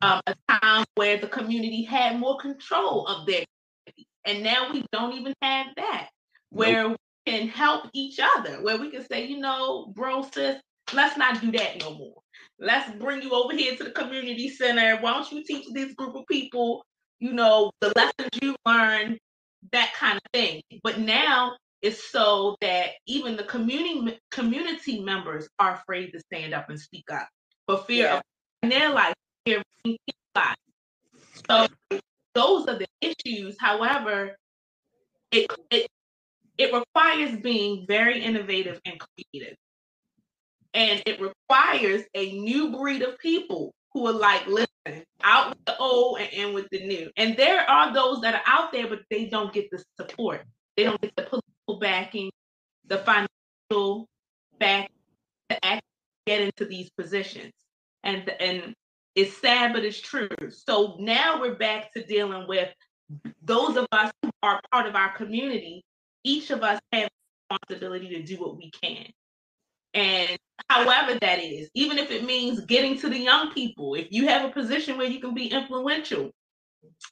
um, a time where the community had more control of their community, and now we don't even have that. Where we can help each other, where we can say, you know, bro, sis, let's not do that no more. Let's bring you over here to the community center. Why don't you teach this group of people, you know, the lessons you learned, that kind of thing. But now it's so that even the community community members are afraid to stand up and speak up for fear Yeah. of their life, fear of being penalized. So those are the issues. However, it it it requires being very innovative and creative. And it requires a new breed of people who are like, listen, out with the old and in with the new. And there are those that are out there, but they don't get the support. They don't get the political backing, the financial people back to actually get into these positions. And and it's sad, but it's true. So now we're back to dealing with those of us who are part of our community. Each of us have responsibility to do what we can. And however that is, even if it means getting to the young people, if you have a position where you can be influential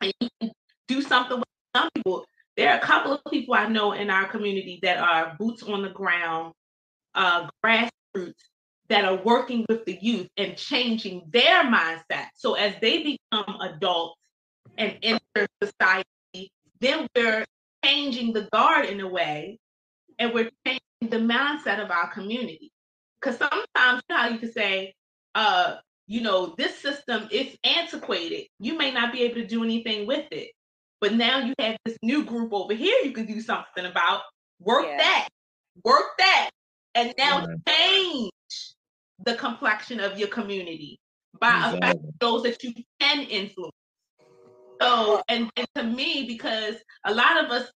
and you can do something with young people, there are a couple of people I know in our community that are boots on the ground, uh, grassroots that are working with the youth and changing their mindset. So as they become adults and enter society, then we're changing the guard in a way and we're changing the mindset of our community. Because sometimes you know how you can say, uh, you know, this system is antiquated. You may not be able to do anything with it. But now you have this new group over here you can do something about. Work yeah. that, work that, and now yeah. change the complexion of your community by exactly. affecting those that you can influence. So, and, and to me, because a lot of us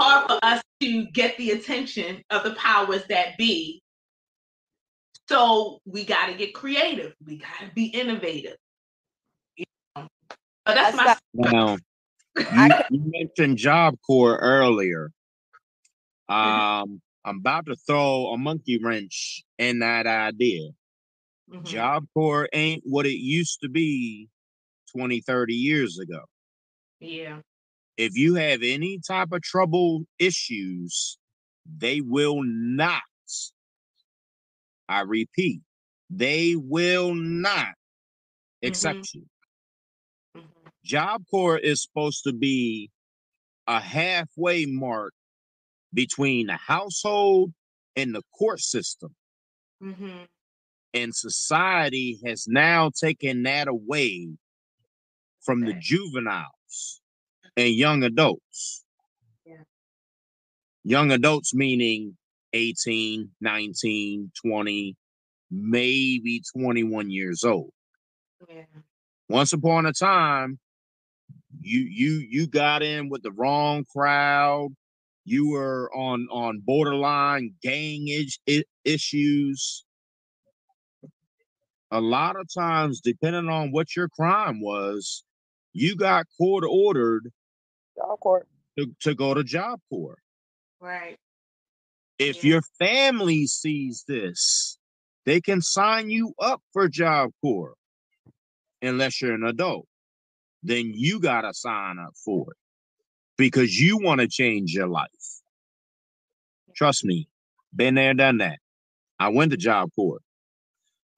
hard for us to get the attention of the powers that be. So we got to get creative. We got to be innovative. You know? So that's, that's my. Now, you, you, mentioned Job Corps earlier. Mm-hmm. Um, I'm about to throw a monkey wrench in that idea. Mm-hmm. Job Corps ain't what it used to be 20, 30 years ago. Yeah. If you have any type of trouble issues, they will not, I repeat, they will not accept mm-hmm. you. Mm-hmm. Job Corps is supposed to be a halfway mark between the household and the court system. Mm-hmm. And society has now taken that away from okay. the juveniles and young adults. Yeah. Young adults meaning 18, 19, 20, maybe 21 years old. Yeah. Once upon a time, you you you got in with the wrong crowd you were on on borderline gang issues a lot of times depending on what your crime was you got court ordered job Corps to, to go to job Corps. right if yeah. your family sees this they can sign you up for job Corps unless you're an adult then you got to sign up for it because you want to change your life. Trust me, been there, done that. I went to Job Corps.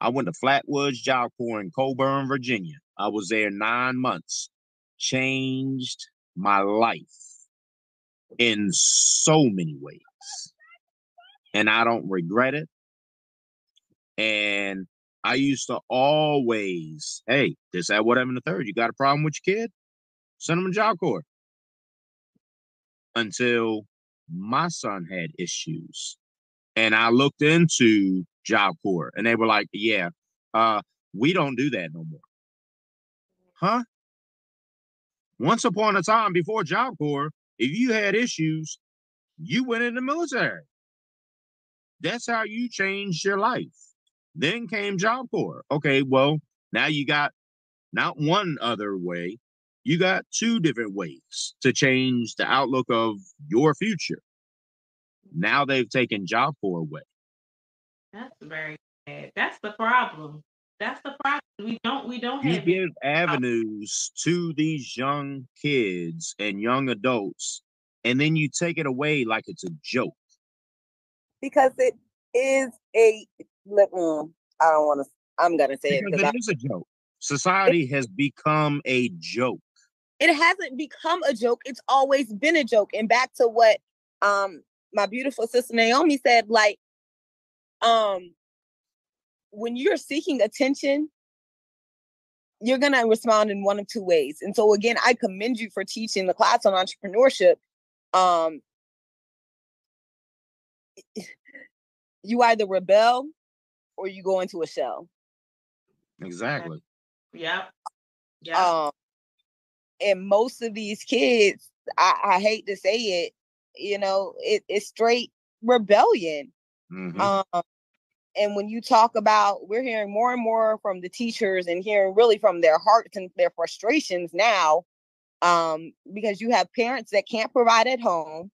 I went to Flatwoods Job Corps in Coeburn, Virginia. I was there nine months. Changed my life in so many ways. And I don't regret it. And I used to always, hey, this, that, whatever the third. You got a problem with your kid? Send them to Job Corps until my son had issues. And I looked into Job Corps and they were like, yeah, uh, we don't do that no more. Huh? Once upon a time before Job Corps, if you had issues, you went in the military. That's how you changed your life. Then came Job Corps. Okay, well, now you got not one other way, you got two different ways to change the outlook of your future. Now they've taken Job Corps away. That's very bad. That's the problem. That's the problem. We don't we don't you have give avenues to these young kids and young adults, and then you take it away like it's a joke. Because it is a um, I don't want to I'm gonna say because it. It is a joke. Society has become a joke it hasn't become a joke. It's always been a joke. And back to what um my beautiful sister Naomi said, like, um, when you're seeking attention, you're gonna respond in one of two ways. And so again, I commend you for teaching the class on entrepreneurship. Um you either rebel or you go into a shell. Exactly. Yeah. Yeah. Um, and most of these kids, I, I hate to say it, you know, it, it's straight rebellion. Mhm. Um, and when you talk about, we're hearing more and more from the teachers and hearing really from their hearts and their frustrations now, um, because you have parents that can't provide at home.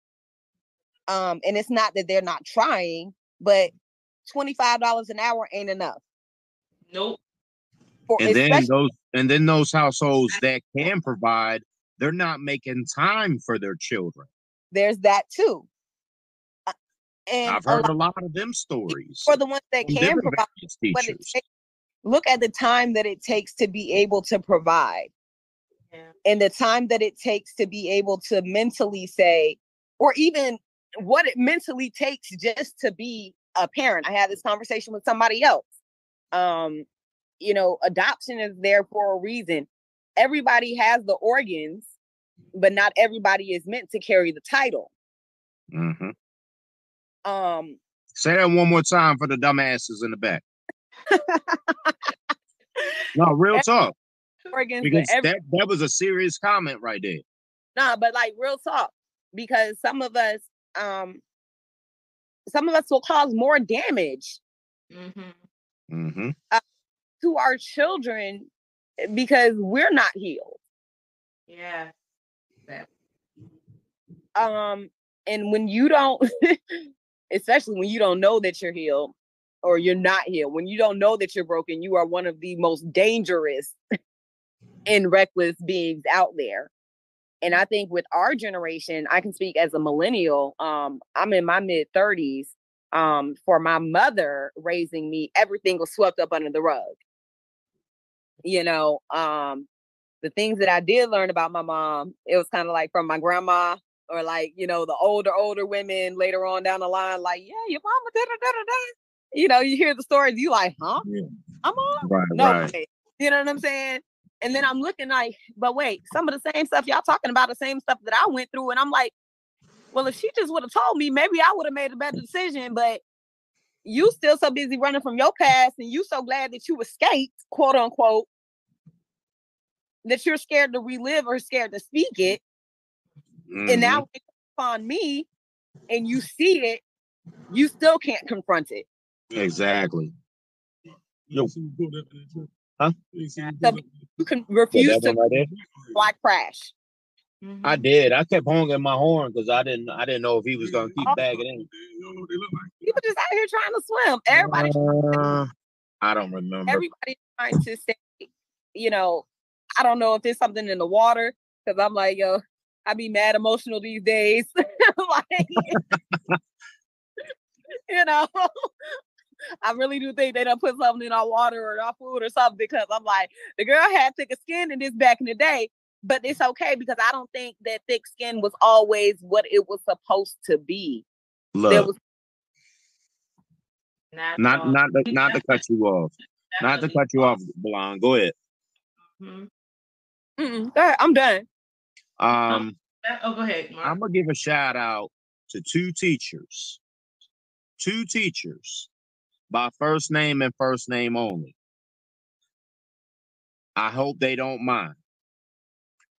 Um, and it's not that they're not trying, but $25 an hour ain't enough. Nope. For, and then those and then those households that can provide, they're not making time for their children. there's that too. And I've a heard lot a lot of them stories. for the ones that can different provide, various but it teachers. takes, look at the time that it takes to be able to provide Yeah. and the time that it takes to be able to mentally say or even what it mentally takes just to be a parent i had this conversation with somebody else um you know adoption is there for a reason everybody has the organs but not everybody is meant to carry the title Mhm. Um Say that one more time for the dumbasses in the back. no, real talk. organs but Because every- that, that was a serious comment right there. Nah, but like real talk, because some of us, um, some of us will cause more damage Mm-hmm. Mm-hmm. to our children eh, because we're not healed. Yeah. Um, and when you don't, especially when you don't know that you're healed or you're not healed, when you don't know that you're broken, you are one of the most dangerous and reckless beings out there. And I think with our generation, I can speak as a millennial. Um, I'm in my mid 30s. Um, for my mother raising me, everything was swept up under the rug. You know, um, the things that I did learn about my mom, it was kind of like from my grandma or like, you know, the older, older women later on down the line, like, yeah, your mama da da da da da. You know, you hear the stories, you like, huh? Yeah. I'm on Right, no right. way. You know what I'm saying? And then I'm looking like, but wait, some of the same stuff y'all talking about, the same stuff that I went through. And I'm like, well, if she just would have told me, maybe I would have made a better decision. But you still so busy running from your past, and you so glad that you escaped, quote unquote, that you're scared to relive or scared to speak it. And Mhm. now when it on me and you see it, you still can't confront it. exactly. Yo, Huh? So you can refuse that to one right there. black crash. Mhm. I did. I kept honking my horn because I didn't. I didn't know if he was gonna keep bagging in. People just out here trying to swim. Everybody Uh, I don't remember. everybody's trying to say, you know, I don't know if there's something in the water because I'm like, yo, I be mad emotional these days. like, you know, I really do think they don't put something in our water or our food or something because I'm like, the girl had thicker skin than this back in the day, but it's okay because I don't think that thick skin was always what it was supposed to be. There was Not, not all. not to, not to cut you off. Not to cut you off, Bilan. Go ahead. Mhm. Mm-mm, go ahead, I'm done. Um, Oh, go ahead, Mark. I'm gonna give a shout out to two teachers. Two teachers by first name and first name only. I hope they don't mind.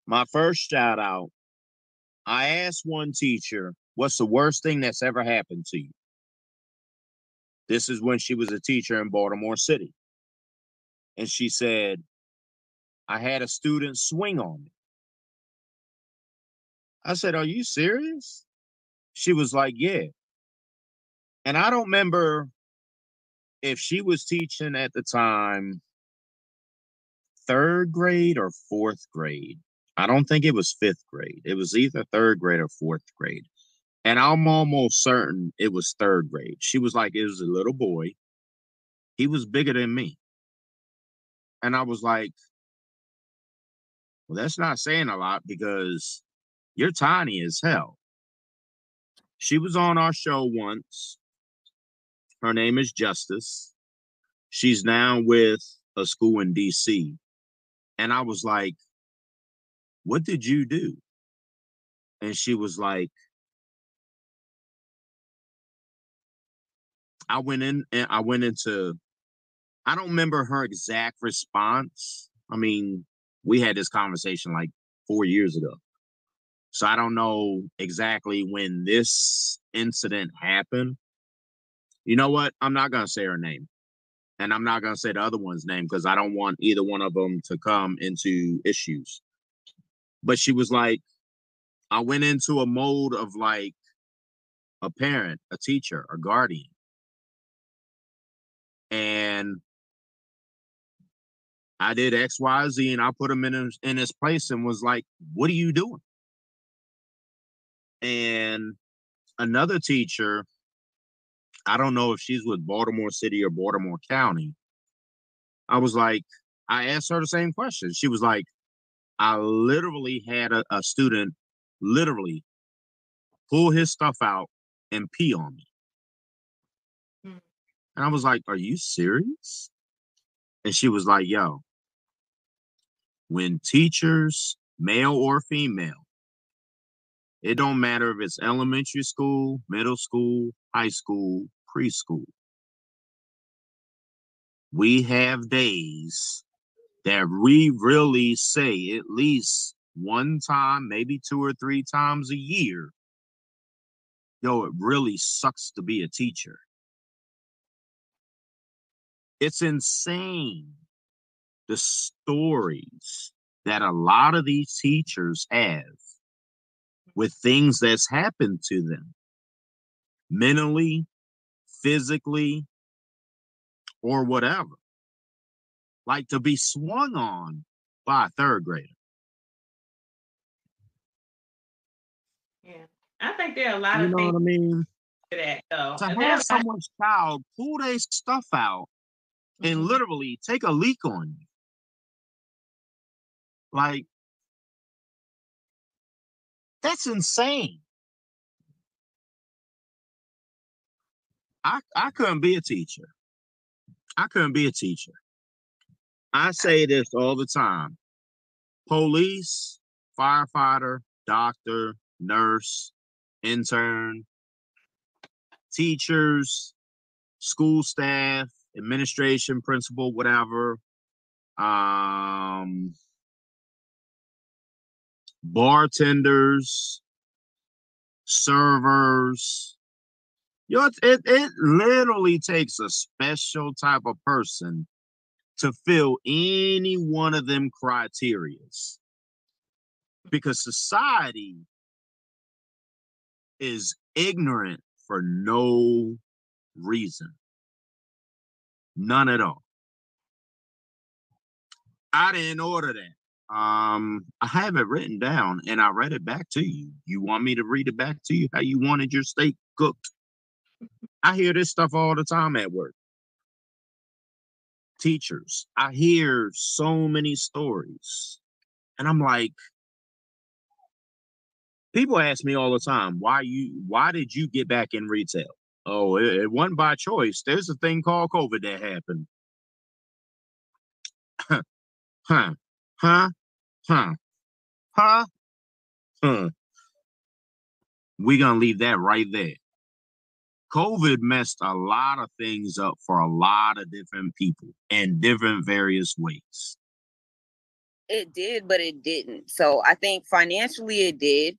My first shout out I asked one teacher, What's the worst thing that's ever happened to you? This is when she was a teacher in Baltimore City. And she said, I had a student swing on me. I said, Are you serious? She was like, Yeah. And I don't remember if she was teaching at the time third grade or fourth grade. I don't think it was fifth grade. It was either third grade or fourth grade. And I'm almost certain it was third grade. She was like, It was a little boy. He was bigger than me. And I was like, Well, that's not saying a lot because you're tiny as hell. She was on our show once. Her name is Justice. She's now with a school in DC. And I was like, What did you do? And she was like, I went in and I went into, I don't remember her exact response. I mean, we had this conversation like four years ago. So I don't know exactly when this incident happened. You know what? I'm not gonna say her name. And I'm not gonna say the other one's name because I don't want either one of them to come into issues. But she was like, I went into a mode of like a parent, a teacher, a guardian. And I did X, Y, Z, and I put him in his, in his place and was like, "What are you doing?" And another teacher, I don't know if she's with Baltimore City or Baltimore County. I was like, I asked her the same question. She was like, I literally had a, a student literally pull his stuff out and pee on me. Mm. And I was like, Are you serious? And she was like, Yo, when teachers, male or female, it don't matter if it's elementary school, middle school, high school, preschool. We have days that we really say at least one time, maybe two or three times a year, yo, it really sucks to be a teacher. It's insane the stories that a lot of these teachers have with things that's happened to them mentally, physically, or whatever. Like to be swung on by a third grader. Yeah. I think there are a lot you of know things what I mean? to that though. To And have someone's child pull their stuff out and Mhm. literally take a leak on you. Like, that's insane. I I couldn't be a teacher. I couldn't be a teacher. I say this all the time. Police, firefighter, doctor, nurse, intern, teachers, school staff, administration, principal, whatever. Um bartenders, servers. You know, it, it, it literally takes a special type of person to fill any one of them criterias. Because society is ignorant for no reason. None at all. I didn't order that. Um, I have it written down and I read it back to you. You want me to read it back to you how you wanted your steak cooked? I hear this stuff all the time at work. Teachers, I hear so many stories. And I'm like, people ask me all the time, why you why did you get back in retail? Oh, it, it wasn't by choice. There's a thing called COVID that happened. huh, huh, huh, huh, huh. We're gonna leave that right there. COVID messed a lot of things up for a lot of different people in different various ways. It did, but it didn't. So I think financially it did.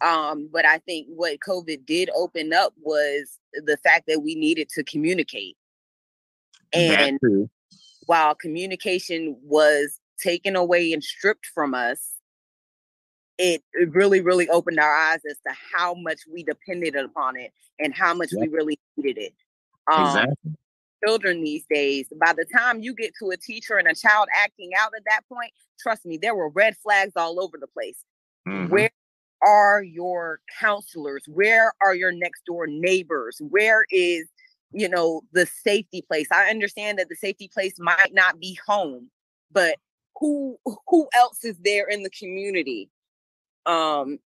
Um, but I think what COVID did open up was the fact that we needed to communicate. And while communication was taken away and stripped from us, it, it really, really opened our eyes as to how much we depended upon it and how much we really needed it. Um, Exactly. children these days, by the time you get to a teacher and a child acting out at that point, trust me, there were red flags all over the place. Mhm. Where are your counselors? Where are your next door neighbors? Where is, you know, the safety place? I understand that the safety place might not be home, but who who else is there in the community? Um,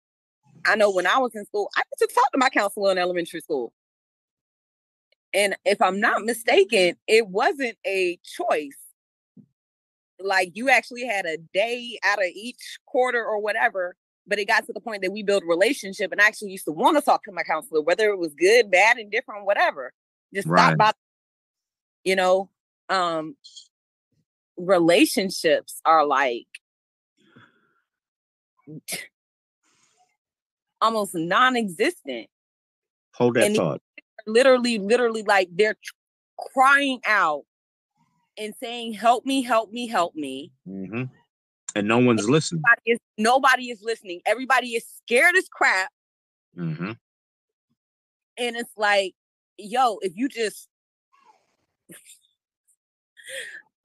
I know when I was in school, I used to talk to my counselor in elementary school. And if I'm not mistaken, it wasn't a choice. Like you actually had a day out of each quarter or whatever, but it got to the point that we built a relationship and I actually used to want to talk to my counselor, whether it was good, bad, indifferent, whatever. Just Right. stop by, you know. Um relationships are like almost non-existent. Hold that And thought. Literally, literally, like they're crying out and saying, "Help me! Help me! Help me!" hmm And no one's listening. Nobody is, nobody is listening. Everybody is scared as crap, hmm and it's like, yo, if you just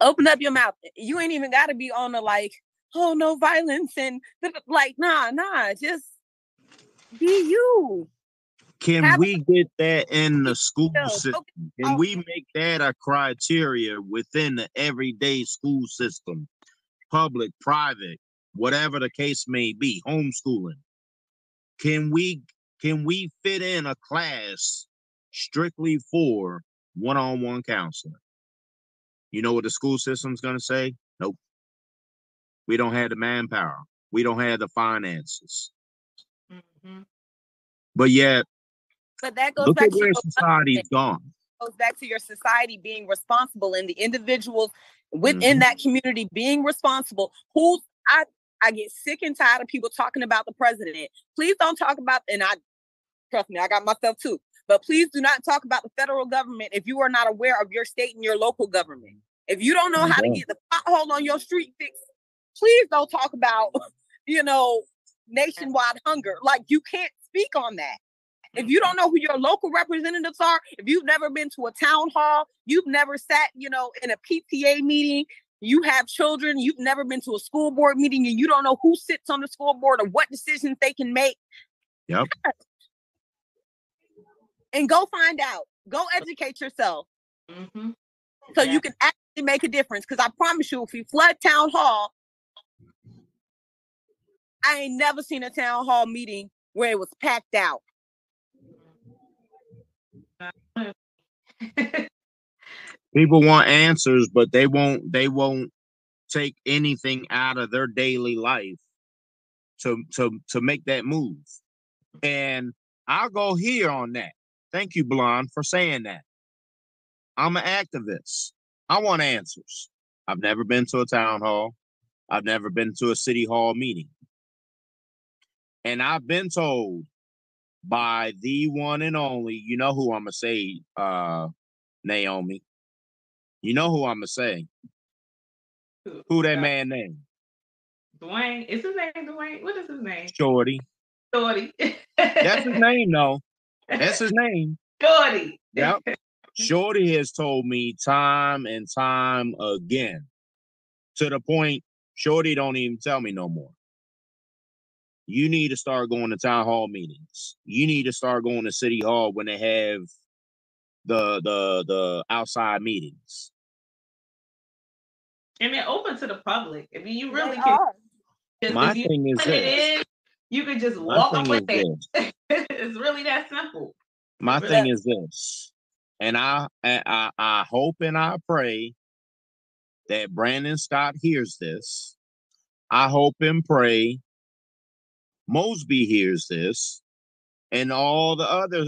open up your mouth, you ain't even got to be on the like, oh no violence and like, nah, nah, just be you. Can Have- we get that in the school system? okay, Can we make that a criteria within the everyday school system? Public, private, whatever the case may be, homeschooling. Can we can we fit in a class strictly for one-on-one counseling? You know what the school system's gonna say? Nope. We don't have the manpower. We don't have the finances. Mhm. But yet, But that goes look back at to where society's gone. goes back to your society being responsible and the individuals within Mhm. that community being responsible. Who's I I get sick and tired of people talking about the president. Please don't talk about and I trust me, I got myself too. But please do not talk about the federal government if you are not aware of your state and your local government. If you don't know how to get the pothole on your street fixed, please don't talk about, you know, nationwide hunger. Like you can't speak on that. If you don't know who your local representatives are, if you've never been to a town hall, you've never sat, you know, in a PTA meeting, you have children, you've never been to a school board meeting, and you don't know who sits on the school board or what decisions they can make. Yep. And go find out. Go educate yourself Mhm. so Yeah. you can actually make a difference. Because I promise you, if you flood town hall, I ain't never seen a town hall meeting where it was packed out. people want answers but they won't they won't take anything out of their daily life to to to make that move and i'll go here on that thank you Bilan for saying that i'm an activist i want answers i've never been to a town hall i've never been to a city hall meeting and i've been told by the one and only you know who i'm gonna say uh naomi you know who I'm gonna say? Who that Uh, man name? Dwayne. Is his name Dwayne? What is his name? Shorty. Shorty. That's his name, though. That's his name. Shorty. Yep. Shorty has told me time and time again, to the point Shorty don't even tell me no more. You need to start going to town hall meetings. You need to start going to city hall when they have the the the outside meetings. And they're open to the public. I mean, you really They can. are. Just, My if you thing is put it this. in, you can just walk thing away. is this. it's really that simple. My Really? thing is this, and I, I I hope and I pray that Brandon Scott hears this. I hope and pray Mosby hears this, and all the other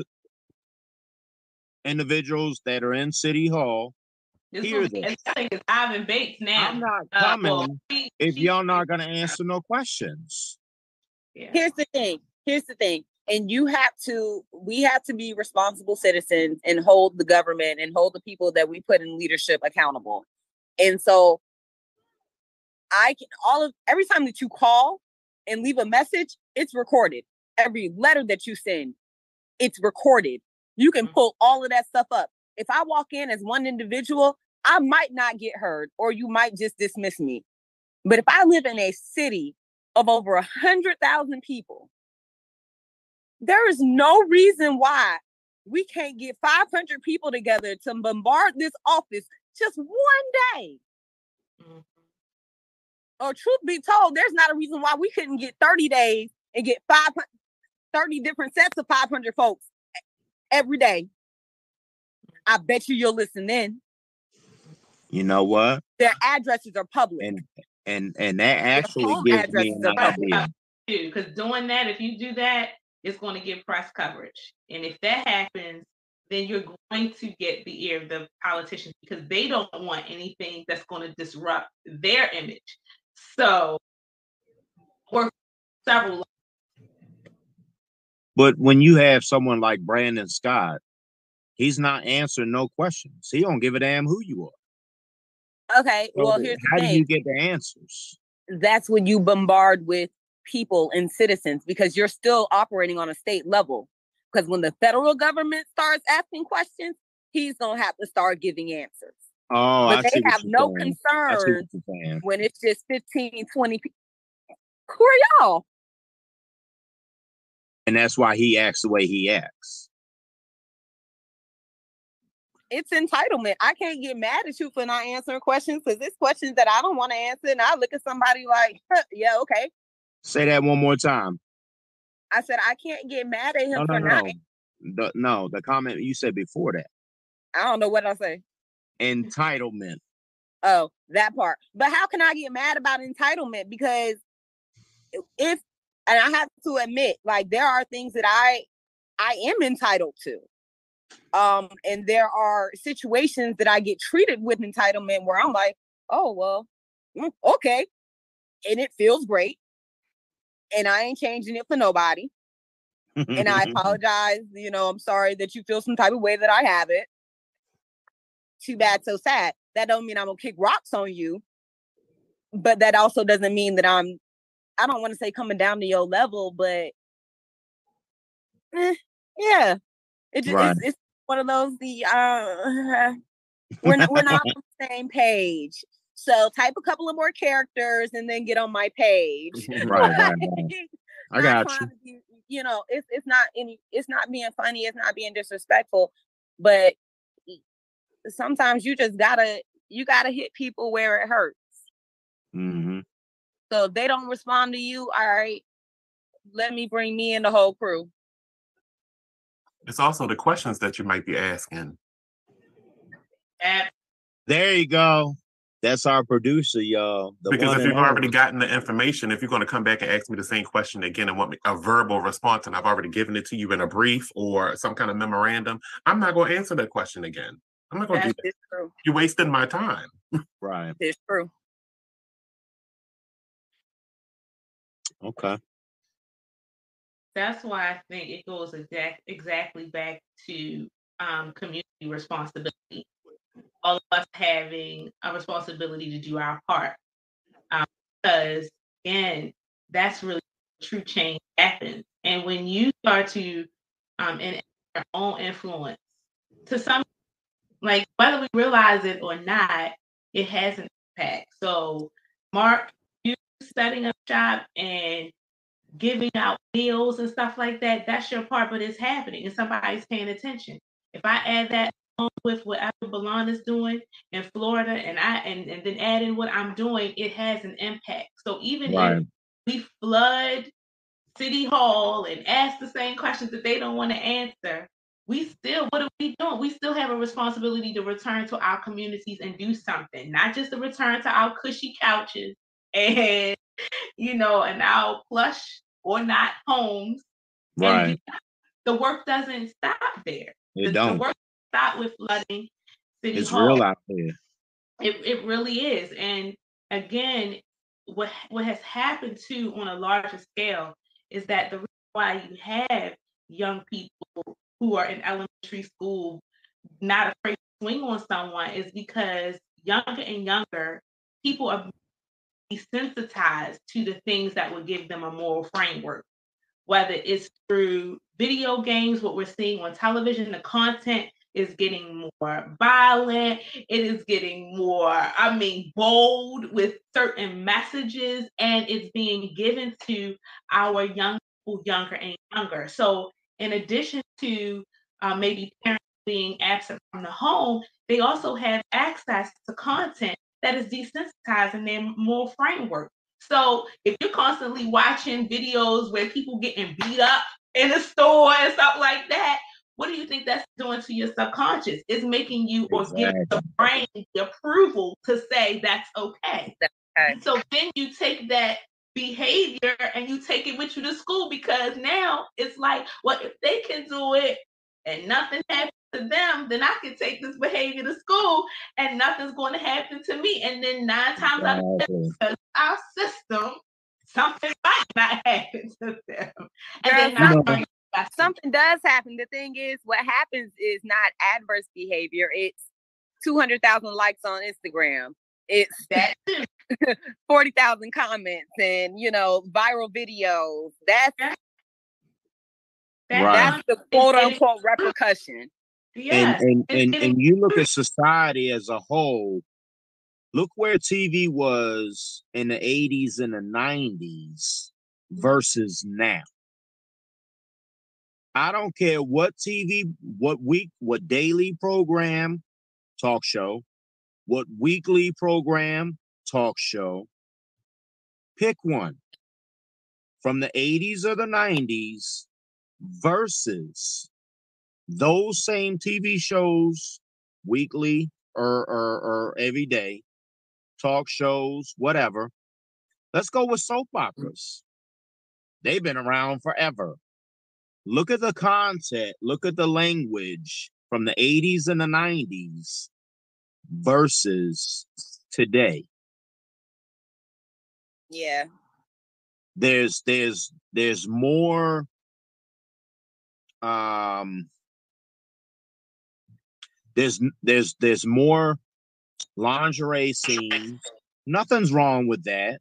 individuals that are in City Hall. This Hear will this. I think it's Ivan Bates now. I'm not Uh, well, if y'all not gonna answer no questions. Yeah. here's the thing here's the thing and you have to we have to be responsible citizens and hold the government and hold the people that we put in leadership accountable and so i can all of every time that you call and leave a message it's recorded every letter that you send it's recorded you can Mhm. pull all of that stuff up if i walk in as one individual i might not get heard or you might just dismiss me but if i live in a city of over a hundred thousand people. There is no reason why we can't get 500 people together to bombard this office just one day. Mhm. Or truth be told, there's not a reason why we couldn't get 30 days and get 500, 30 different sets of 500 folks every day. I bet you you'll listen then. You know what? Their addresses are public. And and and that actually gives me an idea. Because doing that, if you do that, it's going to get press coverage. And if that happens, then you're going to get the ear of the politicians because they don't want anything that's going to disrupt their image. So, or several But when you have someone like Brandon Scott, he's not answering no questions. He don't give a damn who you are. Okay, So well here's how the do thing. you get the answers? That's when you bombard with people and citizens because you're still operating on a state level. Because when the federal government starts asking questions, he's gonna have to start giving answers. Oh, but I they see what have you're no saying. I see what concern when it's just 15, 20 people. Who are y'all? And that's why he acts the way he acts. It's entitlement. I can't get mad at you for not answering questions because it's questions that I don't want to answer. And I look at somebody like, "Huh, yeah, okay. Say that one more time. I said, I can't get mad at him No, no, for not. no. The, no, the comment you said before that. I don't know what I say. Entitlement. Oh, that part. But how can I get mad about entitlement? Because if and I have to admit, like there are things that I I am entitled to. Um, and there are situations that I get treated with entitlement where I'm like, oh well, mm, okay. And it feels great. And I ain't changing it for nobody. And I apologize. You know, I'm sorry that you feel some type of way that I have it. Too bad, so sad. That don't mean I'm gonna kick rocks on you. But that also doesn't mean that I'm I don't want to say coming down to your level, but eh, yeah. It just Right. it's, it's one of those the uh we're not we're not on the same page. So type a couple of more characters and then get on my page. right, right, right. I got you. be- you know, it's it's not any it's not being funny, it's not being disrespectful, but sometimes you just gotta you gotta hit people where it hurts. hmm So if they don't respond to you, all right, let me bring me and the whole crew. It's also the questions that you might be asking. Ab- There you go. That's our producer, y'all. The because if you've already only. gotten the information, if you're going to come back and ask me the same question again and want me a verbal response, and I've already given it to you in a brief or some kind of memorandum, I'm not going to answer that question again. I'm not going to do that. true. You're wasting my time. right. It's true. Okay. that's why I think it goes exact exactly back to um, community responsibility. All of us having a responsibility to do our part, um, because again, that's really true change happens. And when you start to um, enact your own influence to some, like whether we realize it or not, it has an impact. So, Mark, you setting up shop and giving out meals and stuff like that, that's your part, but it's happening and somebody's paying attention. If I add that with whatever Bilan is doing in Florida and I and, and then add in what I'm doing, it has an impact. So even Right. if we flood City Hall and ask the same questions that they don't want to answer, we still, what are we doing? We still have a responsibility to return to our communities and do something, not just to return to our cushy couches and you know, and our plush or not homes. Right. the work doesn't stop there. It the, the don't. work stop with flooding City It's Hall. real out there. It it really is. And again, what what has happened too on a larger scale is that the reason why you have young people who are in elementary school not afraid to swing on someone is because younger and younger people are desensitized to the things that would give them a moral framework. Whether it's through video games, what we're seeing on television, the content is getting more violent. It is getting more, I mean, bold with certain messages, and it's being given to our young people younger and younger. So, in addition to uh, maybe parents being absent from the home, they also have access to content that is desensitizing their moral framework. So, if you're constantly watching videos where people getting beat up in a store and stuff like that, what do you think that's doing to your subconscious? It's making you or giving the brain the approval to say that's okay. okay. So then you take that behavior and you take it with you to school because now it's like, well, if they can do it and nothing happens to them, then I can take this behavior to school and nothing's going to happen to me. And then nine times out of ten, because our system, something might not happen to them. And Girl, then you know- not something does happen, the thing is, what happens is not adverse behavior. It's two hundred thousand likes on Instagram. It's That forty thousand comments and you know viral videos. That's that Right. that's the quote unquote repercussion. Yeah. and and and, and you look at society as a whole look where tv was in the 80s and the 90s versus now i don't care what tv what week what daily program talk show what weekly program talk show pick one from the 80s or the 90s versus those same TV shows weekly or, or or every day, talk shows, whatever. Let's go with soap operas. They've been around forever. Look at the content, look at the language from the 80s and the 90s versus today. Yeah. There's there's there's more um there's there's there's more lingerie scenes. Nothing's wrong with that,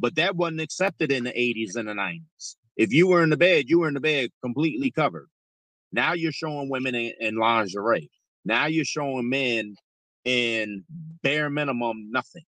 but that wasn't accepted in the 80s and the 90s. If you were in the bed, you were in the bed completely covered. Now you're showing women in, in lingerie. Now you're showing men in bare minimum nothing.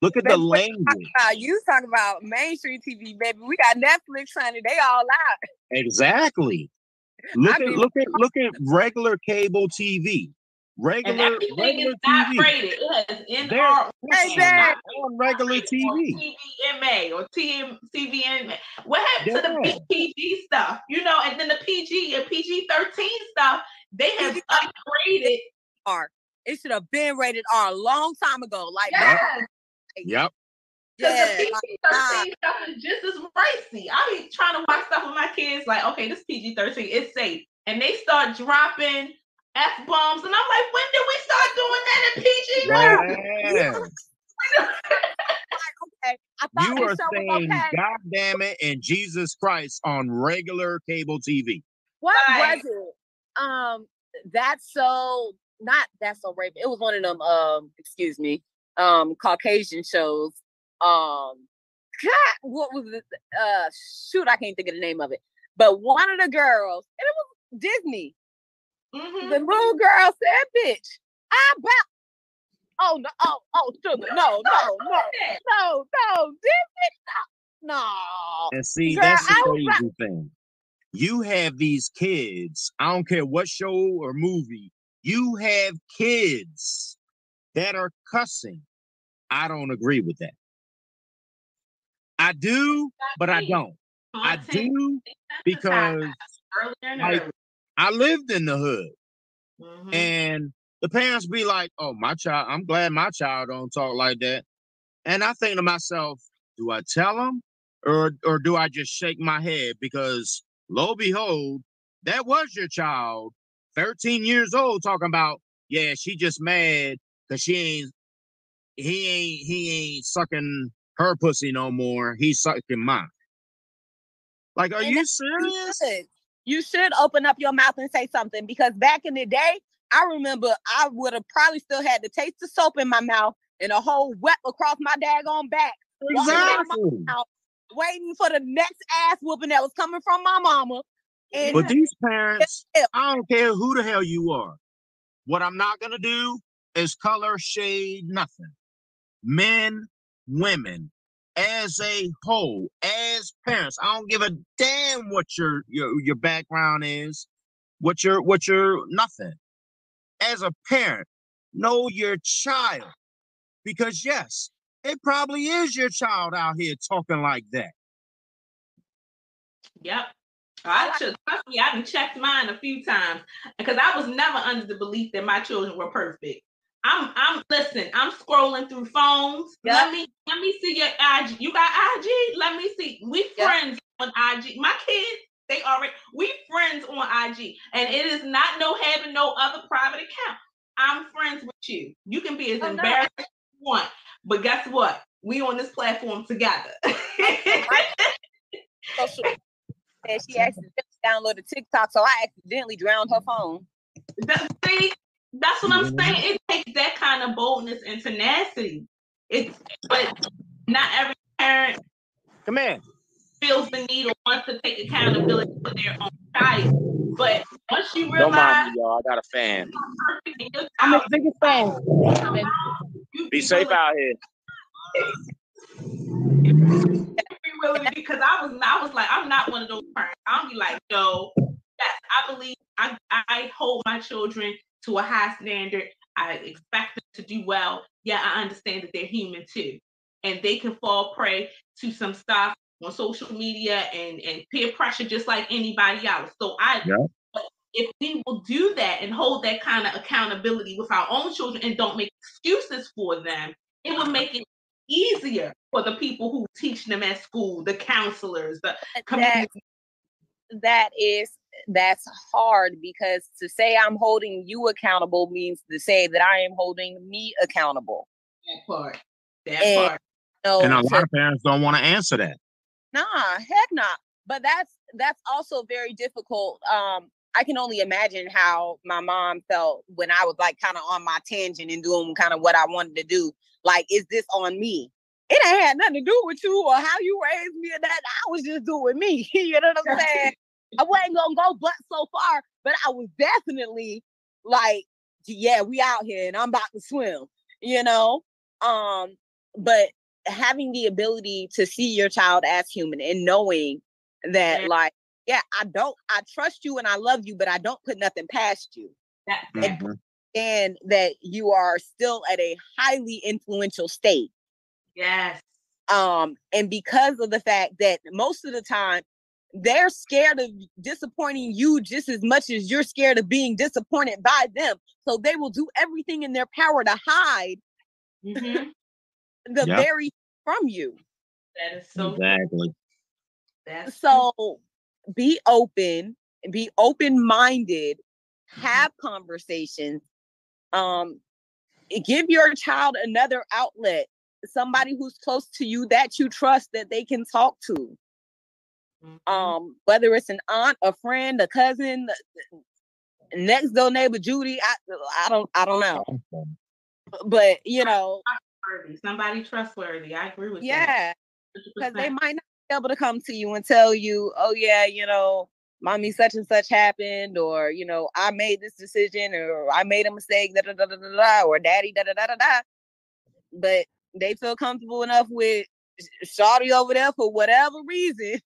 Look at the Baby, language. about? You talk about mainstream TV, baby. We got Netflix, honey. They all out. Exactly. Look at mean- look at look at regular cable TV. And Regular regular is not TV. rated. It has They're NR Hey, not on regular or TV. TVMA or TM, TVMA. What happened to the PG stuff? You know, and then the PG and PG 13 stuff, they have PG upgraded. R. It should have been rated R a long time ago. Like, Yes. Yep. Because yeah, the PG 13 stuff is just as racy. I be trying to watch stuff with my kids, like, okay, this PG 13, it's safe. And they start dropping F bombs. And I'm like, when did we start doing that in PG? Yeah. okay. I You this are saying okay. God damn it and Jesus Christ on regular cable TV. What Like- was it? Um, that's so not that's so rape. It was one of them. Um, excuse me. Um, Caucasian shows. Um, God, what was it? Uh, shoot, I can't think of the name of it. But one of the girls, and it was Disney. Mhm. The little girl said, "Bitch, I about." Oh no! Oh oh, sugar! No no no no no! Disney, no. no. And see, Girl, that's the I was crazy thing. You have these kids, I don't care what show or movie, you have kids that are cussing. I don't agree with that. I do, but I don't. I do because earlier and like earlier. I lived in the hood Mhm. and the parents be like, "Oh, my child, I'm glad my child don't talk like that." And I think to myself, do I tell them or or do I just shake my head because lo behold, that was your child, 13 years old talking about, "Yeah, she just mad cuz she ain't he ain't he ain't sucking her pussy no more. He's sucking mine." Like, are And you serious? You should open up your mouth and say something because back in the day, I remember I would have probably still had the taste of soap in my mouth and a whole wet across my daggone back, Exactly. waiting for the next ass whooping that was coming from my mama. And But these parents, I don't care who the hell you are. What I'm not gonna do is color shade nothing. Men, women, as a whole, as parents, I don't give a damn what your your your background is, what your what your nothing. As a parent, know your child. Because yes, it probably is your child out here talking like that. Yep. I should trust me. I done checked mine a few times because I was never under the belief that my children were perfect. I'm I'm listen, I'm scrolling through phones. Yep. Let me let me see your IG. You got IG? Let me see. We Yep. friends on IG. My kids, they already we friends on IG. And it is not no having no other private account. I'm friends with you. You can be as Oh, no. embarrassed as you want. But guess what? We on this platform together. social. And she asked, downloaded TikTok, so I accidentally drowned her phone. See, that's what I'm saying. It takes that kind of boldness and tenacity. It's but not every parent Come in. feels the need or wants to take accountability for their own child. But once you realize, Don't mind me, y'all. I got a fan. I'm a biggest fan. Be safe out here. be because I was I was like I'm not one of those parents. I'll be like, no, yes, I believe I I hold my children to a high standard. I expect them to do well. Yeah, I understand that they're human too, and they can fall prey to some stuff on social media and and peer pressure just like anybody else. So I. Yeah. but If we will do that and hold that kind of accountability with our own children and don't make excuses for them, it will make it easier for the people who teach them at school, the counselors, the that that is that's hard because to say I'm holding you accountable means to say that I am holding me accountable. That part. That And- part. So And a to- lot of parents don't want to answer that. nah, heck not. But that's that's also very difficult. Um, I can only imagine how my mom felt when I was like kind of on my tangent and doing kind of what I wanted to do. Like, is this on me? It ain't had nothing to do with you or how you raised me or that. I was just doing me. you know what I'm saying? I wasn't gonna go but so far, but I was definitely like, yeah, we out here and I'm about to swim, you know? Um, but having the ability to see your child as human and knowing that, Yeah. like, yeah, I don't, I trust you and I love you, but I don't put nothing past you. That, Mm-hmm. that Mhm. And that you are still at a highly influential state. yes. um and because of the fact that most of the time they're scared of disappointing you just as much as you're scared of being disappointed by them so they will do everything in their power to hide Mhm. the Yep. very from you That is so Exactly. that's so be open be open-minded have conversations um give your child another outlet somebody who's close to you that you trust that they can talk to Mhm. um whether it's an aunt a friend a cousin the- the next door neighbor judy i i don't i don't know but you know trustworthy. Somebody trustworthy. I agree with that. yeah because they might not be able to come to you and tell you oh yeah you know mommy such and such happened or you know i made this decision or i made a mistake da da da da da, da or daddy da da da da da but they feel comfortable enough with Shawty over there for whatever reason.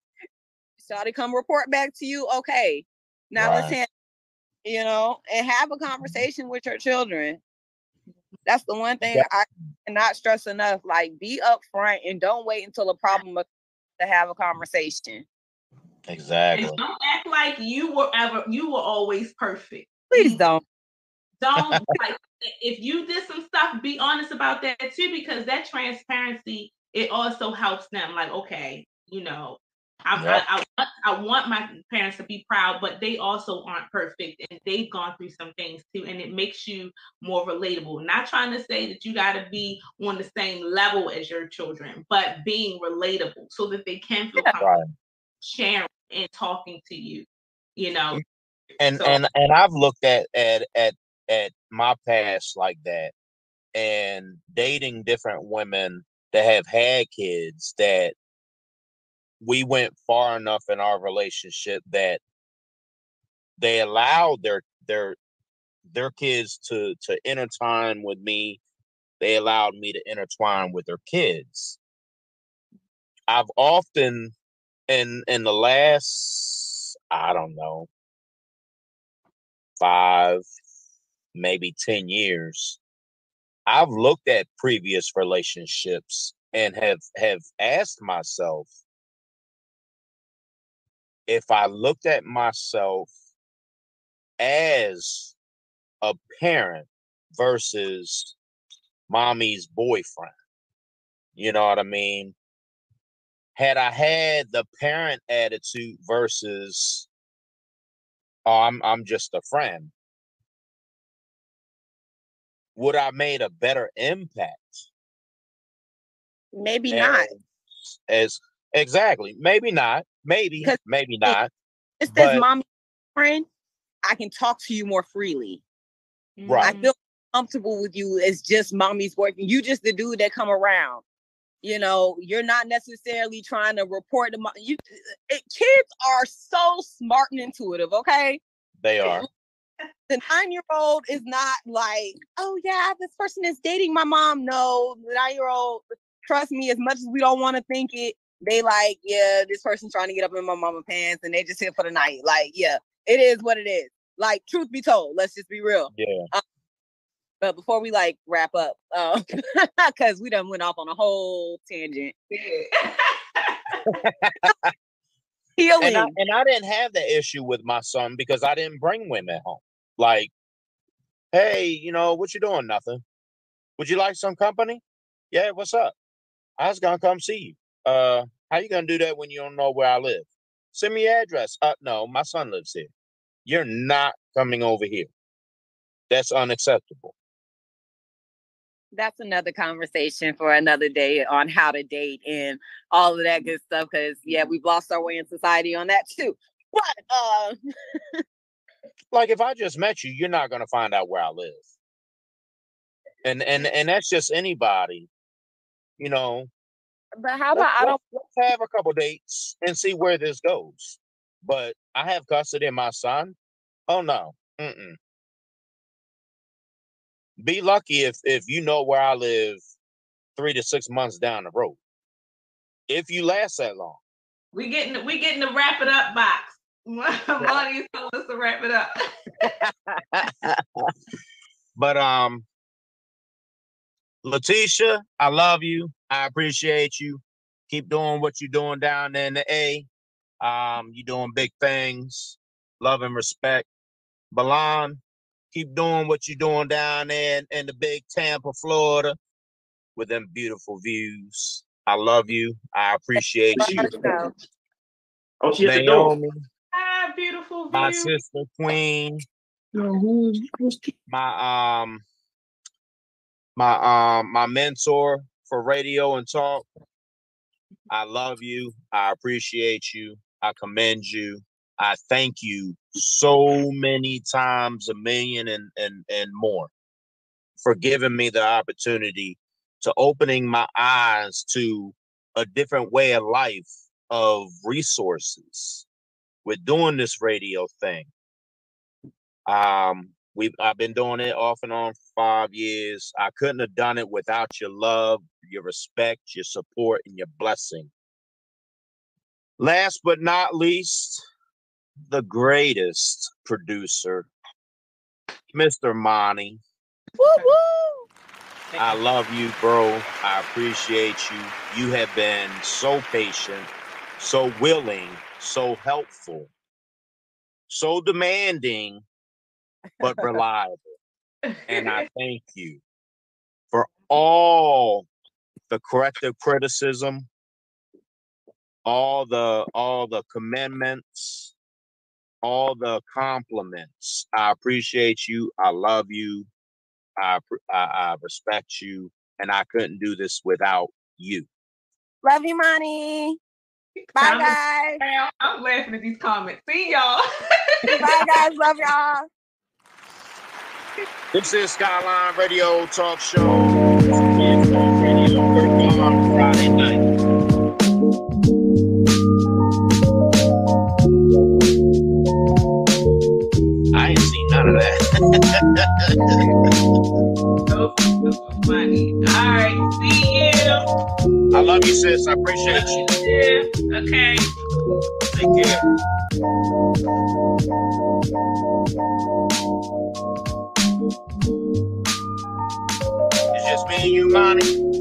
Shawty come report back to you. Okay, now let's Right. hand, you know, and have a mm-hmm. conversation with your children. That's the one thing Yeah. I cannot stress enough. Like, be upfront and don't wait until a problem to have a conversation. Exactly. And don't act like you were ever you were always perfect. Please don't. Don't like if you did some stuff, be honest about that too, because that transparency it also helps them. Like, okay, you know, I, Yep. I, I, want, I want my parents to be proud, but they also aren't perfect and they've gone through some things too, and it makes you more relatable. Not trying to say that you got to be on the same level as your children, but being relatable so that they can feel comfortable Right. sharing and talking to you. You know, mm, and So- and and I've looked at at at at my past like that, and dating different women that have had kids that we went far enough in our relationship that they allowed their their their kids to to intertwine with me. They allowed me to intertwine with their kids. I've often in in the last I don't know five, maybe 10 years, I've looked at previous relationships and have have asked myself if I looked at myself as a parent versus mommy's boyfriend. You know what I mean? Had I had the parent attitude versus oh, I'm I'm just a friend. Would I made a better impact? Maybe not. As, as exactly, maybe not, maybe, maybe not. It, as But- mommy friend, I can talk to you more freely. Right. I feel comfortable with you It's just mommy's boyfriend. You just the dude that come around. You know, you're not necessarily trying to report mom. You it, kids are so smart and intuitive. Okay, They are. the nine year old is not like, oh yeah, this person is dating my mom. No, the nine year old, trust me, as much as we don't want to think it, they like, yeah, this person's trying to get up in my mama pants and they just here for the night. Like, yeah, it is what it is. Like, truth be told, let's just be real. Yeah. But before we like wrap up, um, because we done went off on a whole tangent. Healing. And I, and I didn't have that issue with my son because I didn't bring women home. Like, hey, you know, what you doing? Nothing. Would you like some company? Yeah, what's up? I was gonna come see you. Uh, how you gonna do that when you don't know where I live? Send me your address. Uh, no, my son lives here. You're not coming over here. That's unacceptable. that's another conversation for another day on how to date and all of that good stuff. Because yeah, we've lost our way in society on that too. But uh, Like, if I just met you, you're not gonna find out where I live. And and and that's just anybody. You know, but how let's, about I don't? let's- let's have a couple dates and see where this goes. But I have custody of my son. Oh no. Mm-mm. Be lucky if if you know where I live three to six months down the road. If you last that long. we getting we getting the wrap it up box. Monty's telling us to wrap it up. But um LaTesha, I love you. I appreciate you. Keep doing what you're doing down there in the A. Um, you're doing big things. Love and respect. Bilan, keep doing what you're doing down there in, in the big Tampa, Florida, with them beautiful views. I love you. I appreciate you. Oh, she at the door. Naomi, Ah, beautiful my sister Queen, Yo, who's who's my um my um my mentor for radio and talk. I love you. I appreciate you. I commend you. I thank you so many times a million and and and more for giving me the opportunity to opening my eyes to a different way of life of resources with doing this radio thing. Um, we've I've been doing it off and on for five years. I couldn't have done it without your love, your respect, your support, and your blessing. Last but not least, the greatest producer, Mr. Monty. Woo woo. I love you, bro. I appreciate you. You have been so patient, so willing, so helpful, so demanding, but reliable. And I thank you for all the corrective criticism, all the all the commandments, all the compliments. I appreciate you. I love you. I, I, I respect you, and I couldn't do this without you. Love you, money. Bye Time to- guys. I'm laughing at these comments. See y'all. Bye guys. Love y'all. This is Skylyne Radio Talk Show. I ain't seen none of that. All right, see you. I love you, sis. I appreciate you. Yeah, okay. Take care. It's just me and you, Monty.